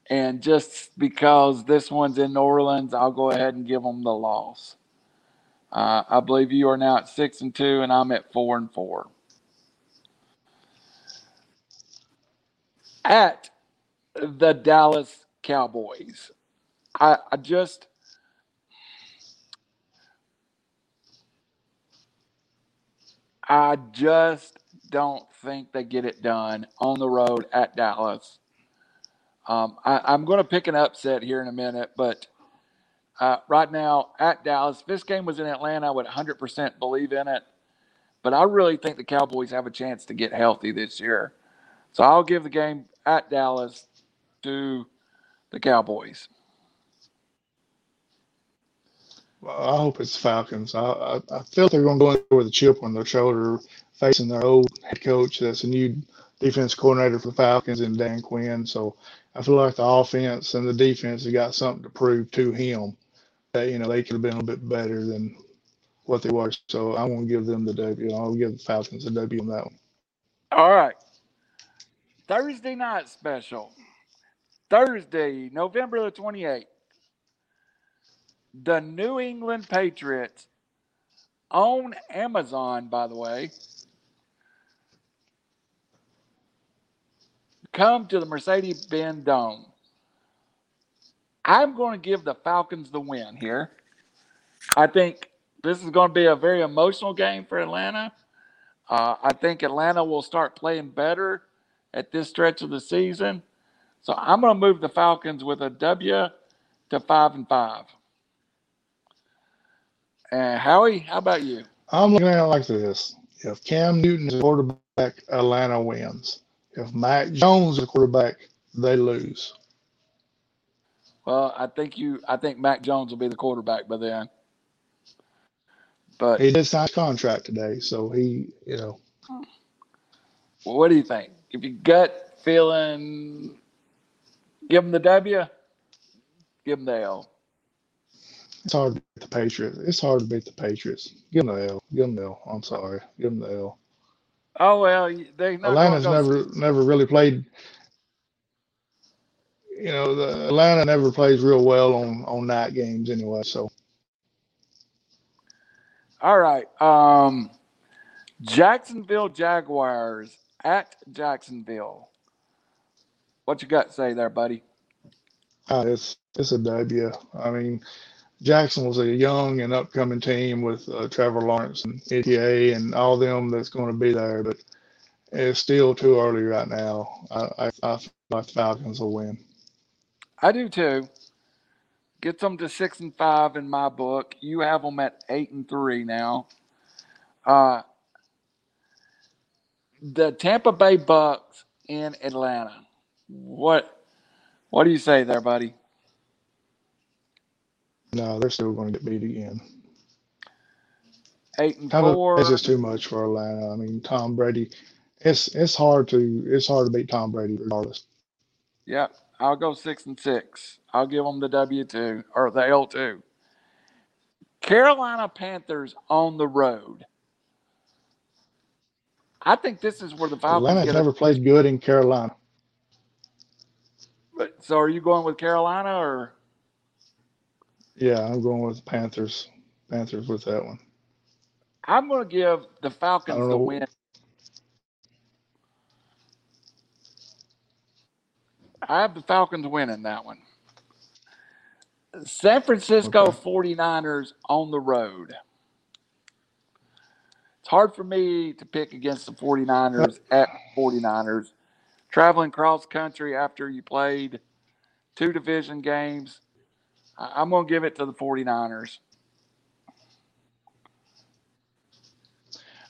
S1: And just because this one's in New Orleans, I'll go ahead and give them the loss. Uh, I believe you are now at six and two, and I'm at four and four. At the Dallas Cowboys, I, I just I just don't think they get it done on the road at Dallas. Um, I, am going to pick an upset here in a minute, but uh, right now at Dallas, this game was in Atlanta, I would 100% believe in it. But I really think the Cowboys have a chance to get healthy this year. So I'll give the game at Dallas to the Cowboys.
S2: Well, I hope it's Falcons. I, I, I feel they're going to go in with a chip on their shoulder, facing their old head coach that's a new defense coordinator for the Falcons and Dan Quinn. So I feel like the offense and the defense have got something to prove to him that you know they could have been a little bit better than what they were. So I won't give them the W. I'll give the Falcons a W on that one.
S1: All right. Thursday night special. Thursday, November the 28th. The New England Patriots on Amazon, by the way, come to the Mercedes Benz Dome. I'm going to give the Falcons the win here. I think this is going to be a very emotional game for Atlanta. Uh, I think Atlanta will start playing better at this stretch of the season. So I'm going to move the Falcons with a W to five and five. And Howie, how about you?
S2: I'm looking at it like this: If Cam Newton is quarterback, Atlanta wins. If Mac Jones is quarterback, they lose.
S1: Well, I think you. I think Mac Jones will be the quarterback by then. But
S2: he did sign his contract today, so he, you know.
S1: Well, what do you think? If you gut feeling, give them the W. Give them the L.
S2: It's hard to beat the Patriots. It's hard to beat the Patriots. Give them the L. Give them the L. I'm sorry. Give them the L.
S1: Oh well, they
S2: Atlanta's never never really played you know, the Atlanta never plays real well on on night games anyway. So,
S1: all right, um, Jacksonville Jaguars at Jacksonville. What you got to say there, buddy?
S2: Uh, it's it's a W. I mean, Jackson was a young and upcoming team with uh, Trevor Lawrence and ETA and all them that's going to be there, but it's still too early right now. I, I, I feel like the Falcons will win.
S1: I do too. Gets them to six and five in my book. You have them at eight and three now. Uh, the Tampa Bay Bucks in Atlanta. What what do you say there, buddy?
S2: no, they're still going to get beat again.
S1: Eight and
S2: Tampa
S1: four.
S2: Bay's just too much for Atlanta. I mean, Tom Brady. It's it's hard to it's hard to beat Tom Brady regardless.
S1: Yep. I'll go six and six. I'll give them the W two or the L two. Carolina Panthers on the road. I think this is where the Falcons
S2: Atlanta's never played good in Carolina.
S1: But so are you going with Carolina or
S2: Yeah, I'm going with Panthers. Panthers with that one.
S1: I'm going to give the Falcons the win. I have the Falcons winning that one. San Francisco
S2: Okay.
S1: 49ers on the road. It's hard for me to pick against the 49ers uh, at 49ers. Traveling cross country after you played two division games, I'm going to give it to the 49ers.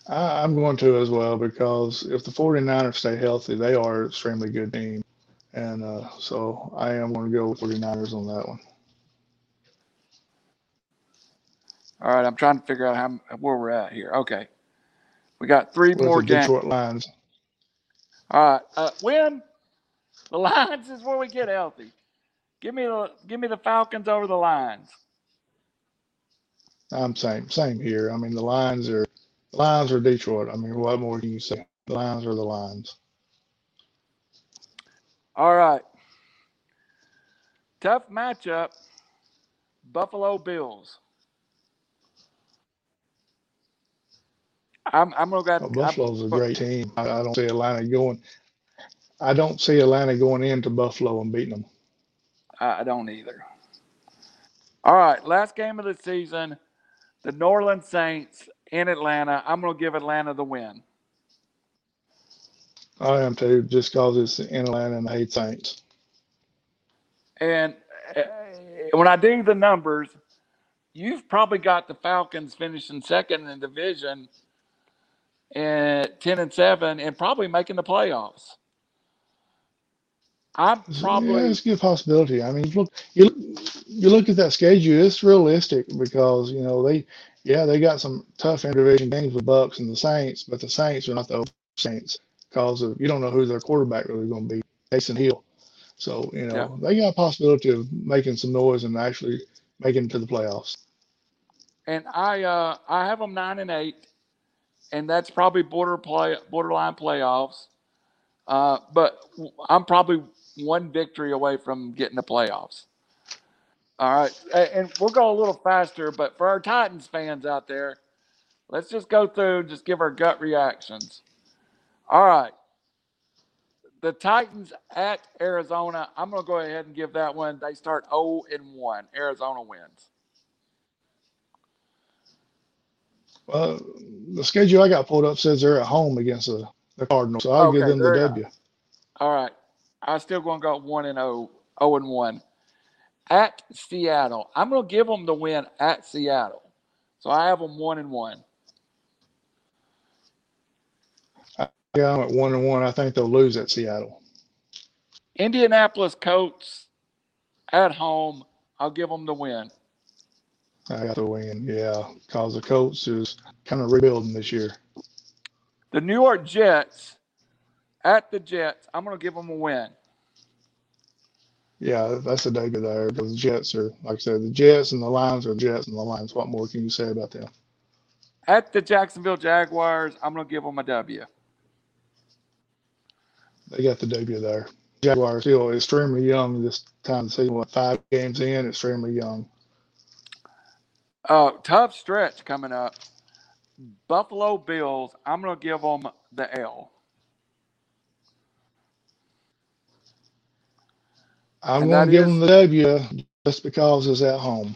S2: I, I'm going to as well because if the 49ers stay healthy, they are an extremely good team. And uh, so I am going to go with 49ers on that one.
S1: All right, I'm trying to figure out how where we're at here. Okay, we got three
S2: With
S1: more games.
S2: Detroit Lions.
S1: All right, uh, win. The Lions is where we get healthy. Give me the give me the Falcons over the Lions.
S2: I'm same same here. I mean the Lions are the Lions are Detroit. I mean what more can you say? The Lions are the Lions.
S1: All right, tough matchup. Buffalo Bills. I'm I'm gonna go.
S2: Well, Buffalo's a great team. I, I don't see Atlanta going. I don't see Atlanta going into Buffalo and beating them.
S1: I don't either. All right, last game of the season, the New Orleans Saints in Atlanta. I'm going to give Atlanta the win.
S2: I am too, just because it's in Atlanta and I hate Saints.
S1: And uh, when I do the numbers, you've probably got the Falcons finishing second in the division at 10 and 7 and probably making the playoffs. I'm
S2: yeah,
S1: probably
S2: it's a good possibility. I mean, look, you you look at that schedule; it's realistic because you know they, yeah, they got some tough interdivision games with Bucks and the Saints, but the Saints are not the Saints because of you don't know who their quarterback really going to be, Taysom Hill. So you know they got a possibility of making some noise and actually making it to the playoffs.
S1: and I uh, I have them nine and eight, and that's probably border play borderline playoffs. Uh, but I'm probably one victory away from getting the playoffs. All right, and we'll go a little faster, but for our Titans fans out there, let's just go through just give our gut reactions. All right. The Titans at Arizona. I'm going to go ahead and give that one. They start 0 and 1. Arizona wins.
S2: Well, the schedule I got pulled up says they're at home against the, the Cardinals, so I'll give them the W.
S1: All right. I'm still going to go 1 and 0, 0 and 1. At Seattle. I'm going to give them the win at Seattle. So I have them 1 and 1.
S2: Yeah, I'm at one and one. I think they'll lose at Seattle.
S1: Indianapolis Colts at home. I'll give them the win.
S2: I got to win, yeah, because the Colts is kind of rebuilding this year.
S1: The New York Jets at the Jets. I'm going to give them a win.
S2: Yeah, that's a debut there because the Jets are, like I said, the Jets and the Lions are Jets and the Lions. What more can you say about them?
S1: At the Jacksonville Jaguars, I'm going to give them a W.
S2: They got the debut there. Jaguars still extremely young this time of the season. What, five games in, extremely young.
S1: Uh, tough stretch coming up. Buffalo Bills. I'm going to give them the L.
S2: I'm going to give
S1: is-
S2: them the W just because it's at home.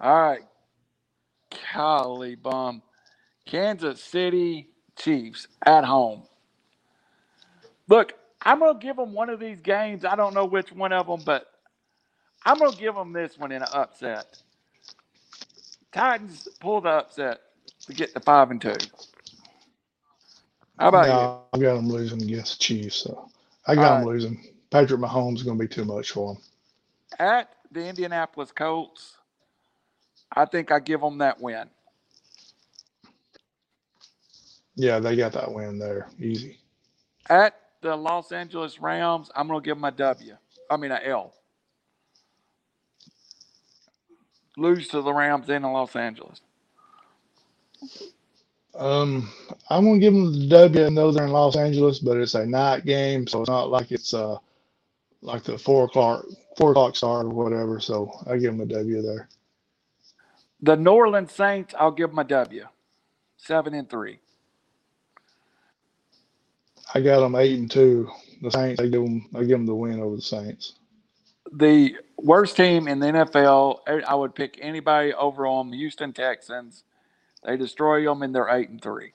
S1: All right. Golly bum. Kansas City Chiefs at home. Look, I'm going to give them one of these games. I don't know which one of them, but I'm going to give them this one in an upset. Titans pull the upset to get the five and two. How about you?
S2: I got them losing against the Chiefs. So I got
S1: All
S2: them losing. Patrick Mahomes is going to be too much for them.
S1: At the Indianapolis Colts. I think I give them that win.
S2: Yeah, they got that win there. Easy.
S1: At the Los Angeles Rams, I'm going to give them a W. I mean, a L. Lose to the Rams in Los Angeles.
S2: Um, I'm gonna give them the W. I know they're in Los Angeles, but it's a night game, so it's not like it's uh like the four o'clock four o'clock start or whatever. So I give them a W there.
S1: The New Orleans Saints, I'll give them a W. Seven and three.
S2: I got them eight and two. The Saints, I give them, I give them the win over the Saints.
S1: The worst team in the NFL, er, I would pick anybody over on Houston Texans. They destroy them, and they're eight and three.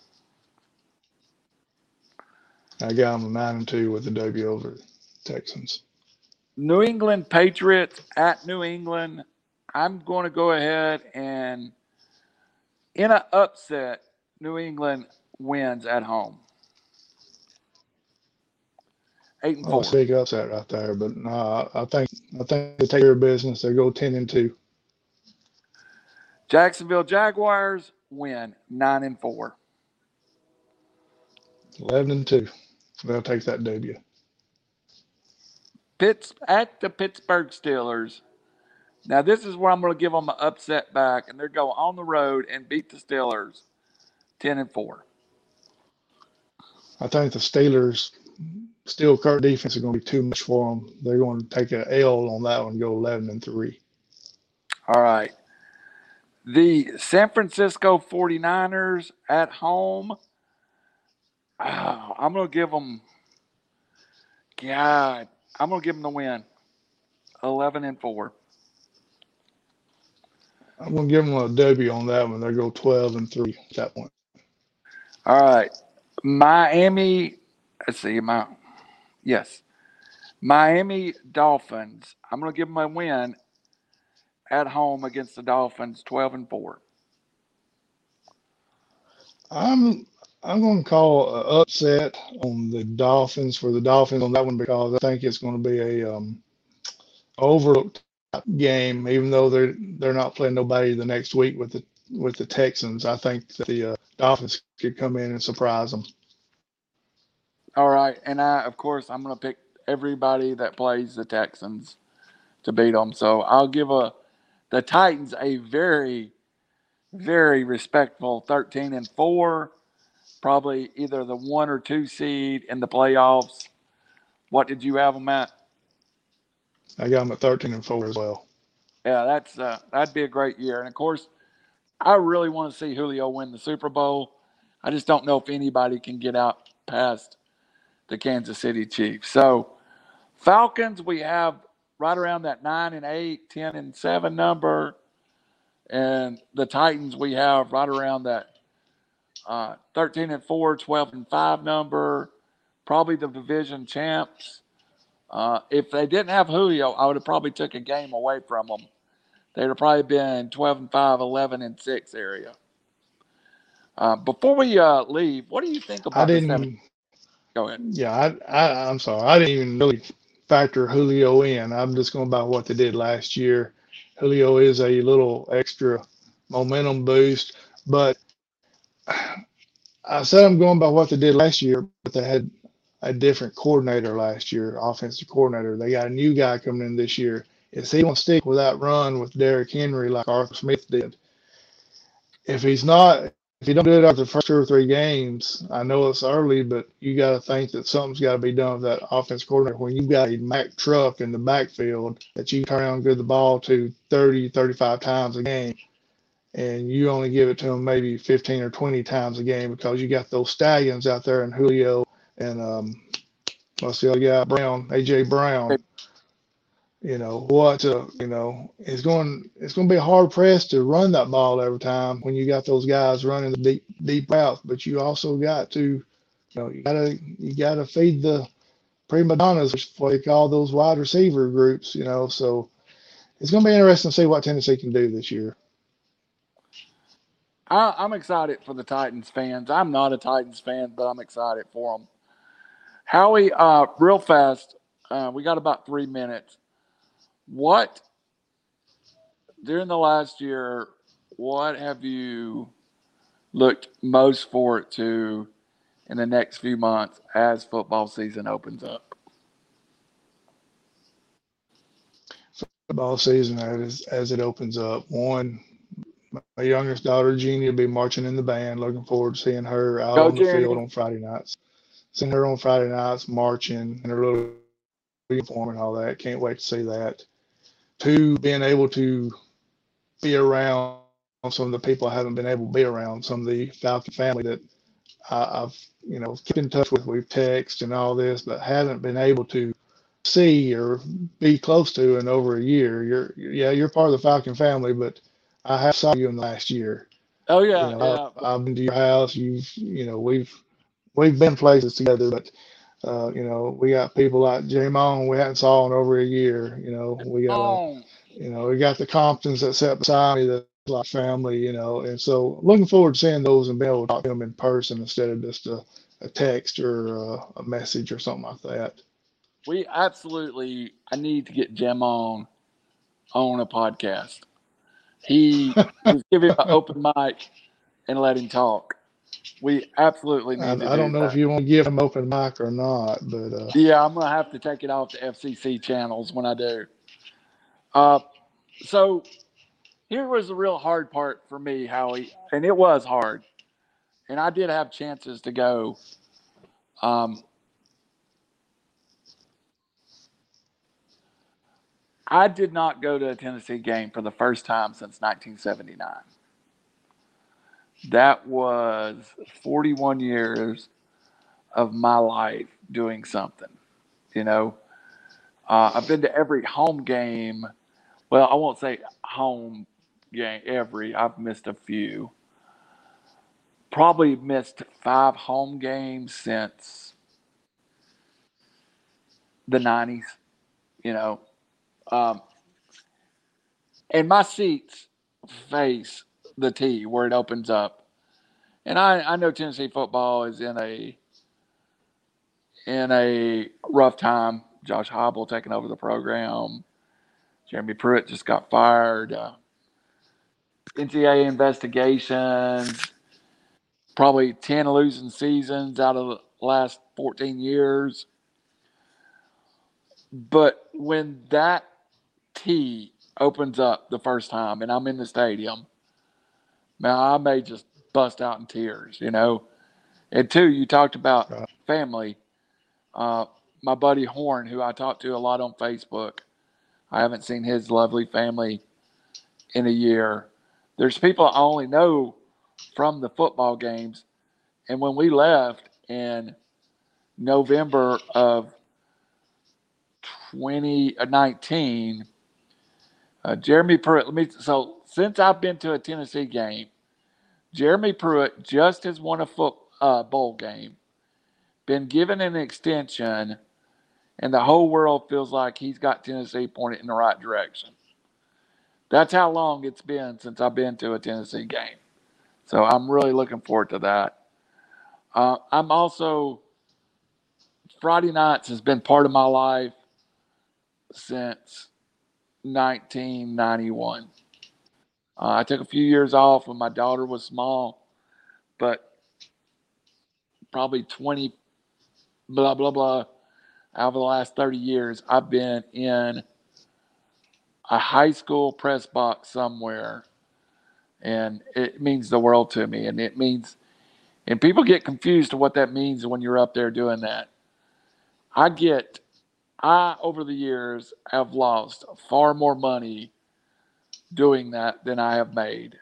S2: I got them nine and two with the W over Texans.
S1: New England Patriots at New England. I'm going to go ahead and, in an upset, New England wins at home. Eight and
S2: Oh,
S1: four.
S2: a big upset right there, but no, I think I think they take care of business. They go ten and two.
S1: Jacksonville Jaguars win nine and four.
S2: 11 and 2. They'll take that W.
S1: Pitts at the Pittsburgh Steelers. Now this is where I'm going to give them an upset back, and they're going on the road and beat the Steelers, ten and four.
S2: I think the Steelers, still Kirk defense is going to be too much for them. They're going to take an L on that one go 11 and 3.
S1: All right. The San Francisco 49ers at home. Oh, I'm going to give them, God, I'm going to give them the win 11 and 4.
S2: I'm going to give them a W on that one. They go 12 and 3 at that point.
S1: All right. Miami, let's see, my, yes. Miami Dolphins. I'm going to give them a win at home against the Dolphins 12 and 4.
S2: I'm I'm going to call an upset on the Dolphins for the Dolphins on that one because I think it's going to be a um, overlooked game, even though they're they're not playing nobody the next week with the with the Texans. I think the uh, Dolphins could come in and surprise them.
S1: All right, and I, of course, I'm going to pick everybody that plays the Texans to beat them. So I'll give a the Titans a very, very respectful 13 and four, probably either the one or two seed in the playoffs. What did you have them at?
S2: I got them at 13 and 4 as well.
S1: Yeah, that's uh, that'd be a great year. And of course, I really want to see Julio win the Super Bowl. I just don't know if anybody can get out past the Kansas City Chiefs. So, Falcons, we have right around that 9 and 8, 10 and 7 number. And the Titans, we have right around that uh, 13 and 4, 12 and 5 number. Probably the division champs. Uh, if they didn't have Julio, I would have probably took a game away from them. They'd have probably been 12 and 5, 11 and 6 area. Uh, before we uh, leave, what do you think about
S2: I didn't.
S1: Go ahead.
S2: Yeah, I, I I'm sorry. I didn't even really factor Julio in. I'm just going by what they did last year. Julio is a little extra momentum boost, but I said I'm going by what they did last year, but they had a different coordinator last year, offensive coordinator. They got a new guy coming in this year. Is he going to stick with that run with Derrick Henry like Arthur Smith did? If he's not, if you don't do it after the first two or three games, I know it's early, but you got to think that something's got to be done with that offense coordinator. When you've got a Mack truck in the backfield that you turn around and give the ball to 30, 35 times a game, and you only give it to them maybe 15 or 20 times a game because you got those stallions out there and Julio and um, what's the other guy, Brown, AJ Brown. You know what? Uh, you know it's going. It's going to be hard pressed to run that ball every time when you got those guys running the deep deep routes. But you also got to, you know, you gotta you gotta feed the prima donnas, which they call those wide receiver groups. You know, so it's going to be interesting to see what Tennessee can do this year.
S1: I, I'm excited for the Titans fans. I'm not a Titans fan, but I'm excited for them. Howie, uh, real fast, uh, we got about three minutes. What during the last year, what have you looked most forward to in the next few months as football season opens up?
S2: Football season as as it opens up. One, my youngest daughter Jeannie will be marching in the band. Looking forward to seeing her out
S1: Go,
S2: on the field on Friday nights. Seeing her on Friday nights marching in her little uniform and all that. Can't wait to see that. Two, being able to be around some of the people I haven't been able to be around. Some of the Falcon family that I, I've you know kept in touch with. We've texted and all this, but haven't been able to see or be close to in over a year. You're yeah, you're part of the Falcon family, but I have saw you in the last year.
S1: Oh yeah,
S2: You know,
S1: yeah.
S2: I've, I've been to your house. You've you know we've we've been places together, but uh, you know we got people like J Mon we hadn't saw in over a year. You know we got
S1: Oh,
S2: you know we got the Comptons that sat beside me that's like family. You know, and so looking forward to seeing those and being able to talk to them in person instead of just a, a text or uh, a message or something like that.
S1: we absolutely. I need to get Jim on on a podcast. He just give him an open mic and let him talk. We absolutely need
S2: I,
S1: to
S2: I don't know
S1: that.
S2: if you want to give them open mic or not, but uh,
S1: Yeah, I'm gonna have to take it off the FCC channels when I do. Uh, so here was the real hard part for me, Howie, and it was hard, and I did have chances to go. Um, I did not go to a Tennessee game for the first time since 1979. That was 41 years of my life doing something. You know, uh, I've been to every home game. Well, I won't say home game every. I've missed a few. Probably missed five home games since the '90s. You know, um, and my seats face the T where it opens up. And I, I know Tennessee football is in a in a rough time. Josh Heupel taking over the program. Jeremy Pruitt just got fired. Uh, NCAA investigations. Probably 10 losing seasons out of the last 14 years. But when that T opens up the first time and I'm in the stadium, man, I may just bust out in tears, you know. And two, you talked about
S2: Right.
S1: family. Uh, my buddy Horn, who I talk to a lot on Facebook, I haven't seen his lovely family in a year. There's people I only know from the football games. And when we left in November of 2019, uh, Jeremy Pruitt, let me, so since I've been to a Tennessee game, Jeremy Pruitt just has won a foot uh, bowl game, been given an extension, and the whole world feels like he's got Tennessee pointed in the right direction. That's how long it's been since I've been to a Tennessee game. So I'm really looking forward to that. Uh, I'm also, Friday nights has been part of my life since 1991. Uh, I took a few years off when my daughter was small, but probably 20, blah, blah, blah, of the last 30 years, I've been in a high school press box somewhere. And it means the world to me. And it means, and people get confused to what that means when you're up there doing that. I get, I, over the years, have lost far more money doing that than I have made.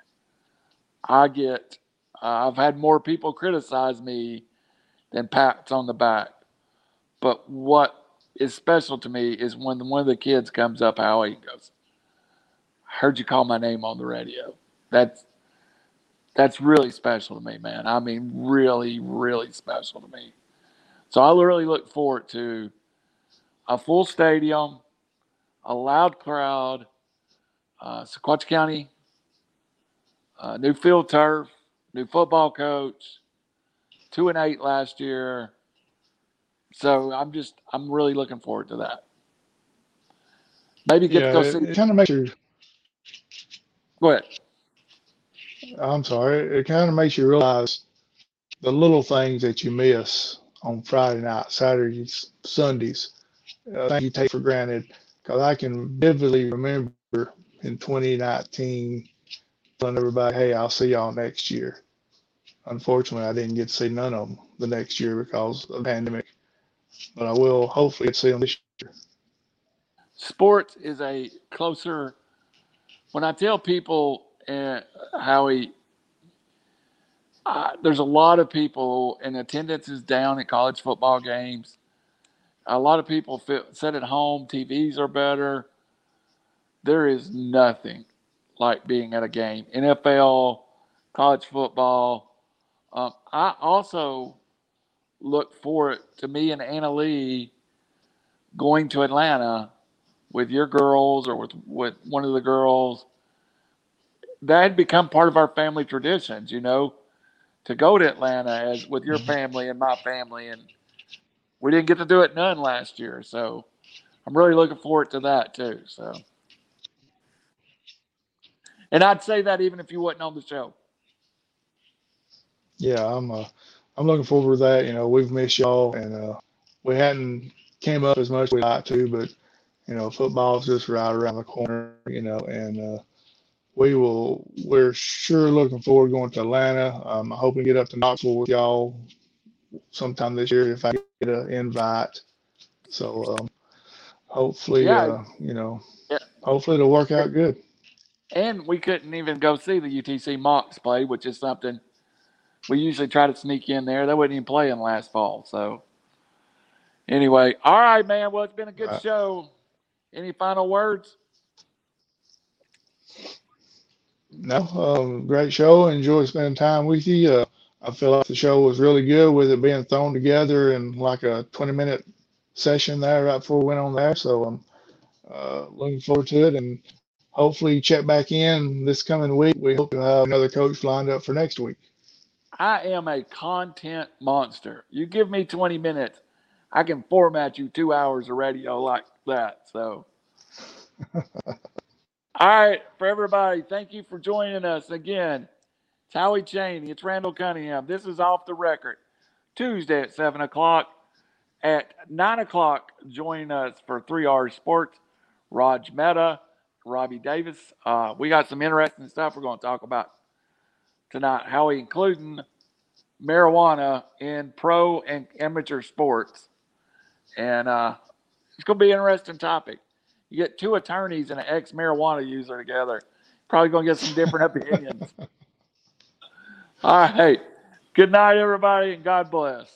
S1: I get, uh, I've had more people criticize me than pats on the back. But what is special to me is when one of the kids comes up, Howie, and goes, I "Heard you call my name on the radio." That's that's really special to me, man. I mean, really, really special to me. So I really look forward to a full stadium, a loud crowd, uh, Sequatchie County, uh, new field turf, new football coach, two and eight last year. So I'm just I'm really looking forward to that. Maybe get
S2: yeah,
S1: to go
S2: it,
S1: see.
S2: it kind of makes your
S1: Go ahead.
S2: I'm sorry. It kind of makes you realize the little things that you miss on Friday night, Saturdays, Sundays, uh, things you take for granted. Because I can vividly remember in 2019 telling everybody, "Hey, I'll see y'all next year." Unfortunately, I didn't get to see none of them the next year because of the pandemic, but I will hopefully see them this year.
S1: Sports is a closer. When I tell people uh, how he, uh, there's a lot of people, and attendance is down at college football games. A lot of people feel, sit at home. TVs are better. There is nothing like being at a game. NFL, college football. Um, I also look forward to me and Anna Lee going to Atlanta with your girls or with, with one of the girls. That had become part of our family traditions, you know, to go to Atlanta as with your family and my family. And we didn't get to do it none last year. So I'm really looking forward to that too. So. And I'd say that even if you wasn't on the show.
S2: Yeah, I'm uh, I'm looking forward to that. You know, we've missed y'all, and uh, we hadn't came up as much as we like to, but you know, football's just right around the corner. You know, and uh, we will. We're sure looking forward going to Atlanta. Um, I hope we get up to Knoxville with y'all sometime this year if I get an invite. So um, hopefully,
S1: Yeah.
S2: uh, you know,
S1: Yeah.
S2: hopefully it'll work out good.
S1: And we couldn't even go see the UTC Mocs play, which is something we usually try to sneak in there. They wasn't even playing last fall. So, anyway, all right, man. Well, it's been a good
S2: Right.
S1: show. Any final words?
S2: No, um, great show. Enjoy spending time with you. Uh, I feel like the show was really good with it being thrown together in like a 20 minute session there right before we went on there. So I'm uh, looking forward to it and hopefully check back in this coming week. We hope to have another coach lined up for next week.
S1: I am a content monster. You give me 20 minutes, I can format you two hours of radio like that. So, all right, for everybody, thank you for joining us again. Howie Cheney, it's Randall Cunningham. This is off the record. Tuesday at 7 o'clock. At 9 o'clock, join us for 3 hours sports. Raj Mehta, Robbie Davis. Uh, we got some interesting stuff we're going to talk about tonight, Howie, including marijuana in pro and amateur sports. And uh, it's going to be an interesting topic. You get two attorneys and an ex marijuana user together, probably going to get some different opinions. All right. Good night, everybody, and God bless.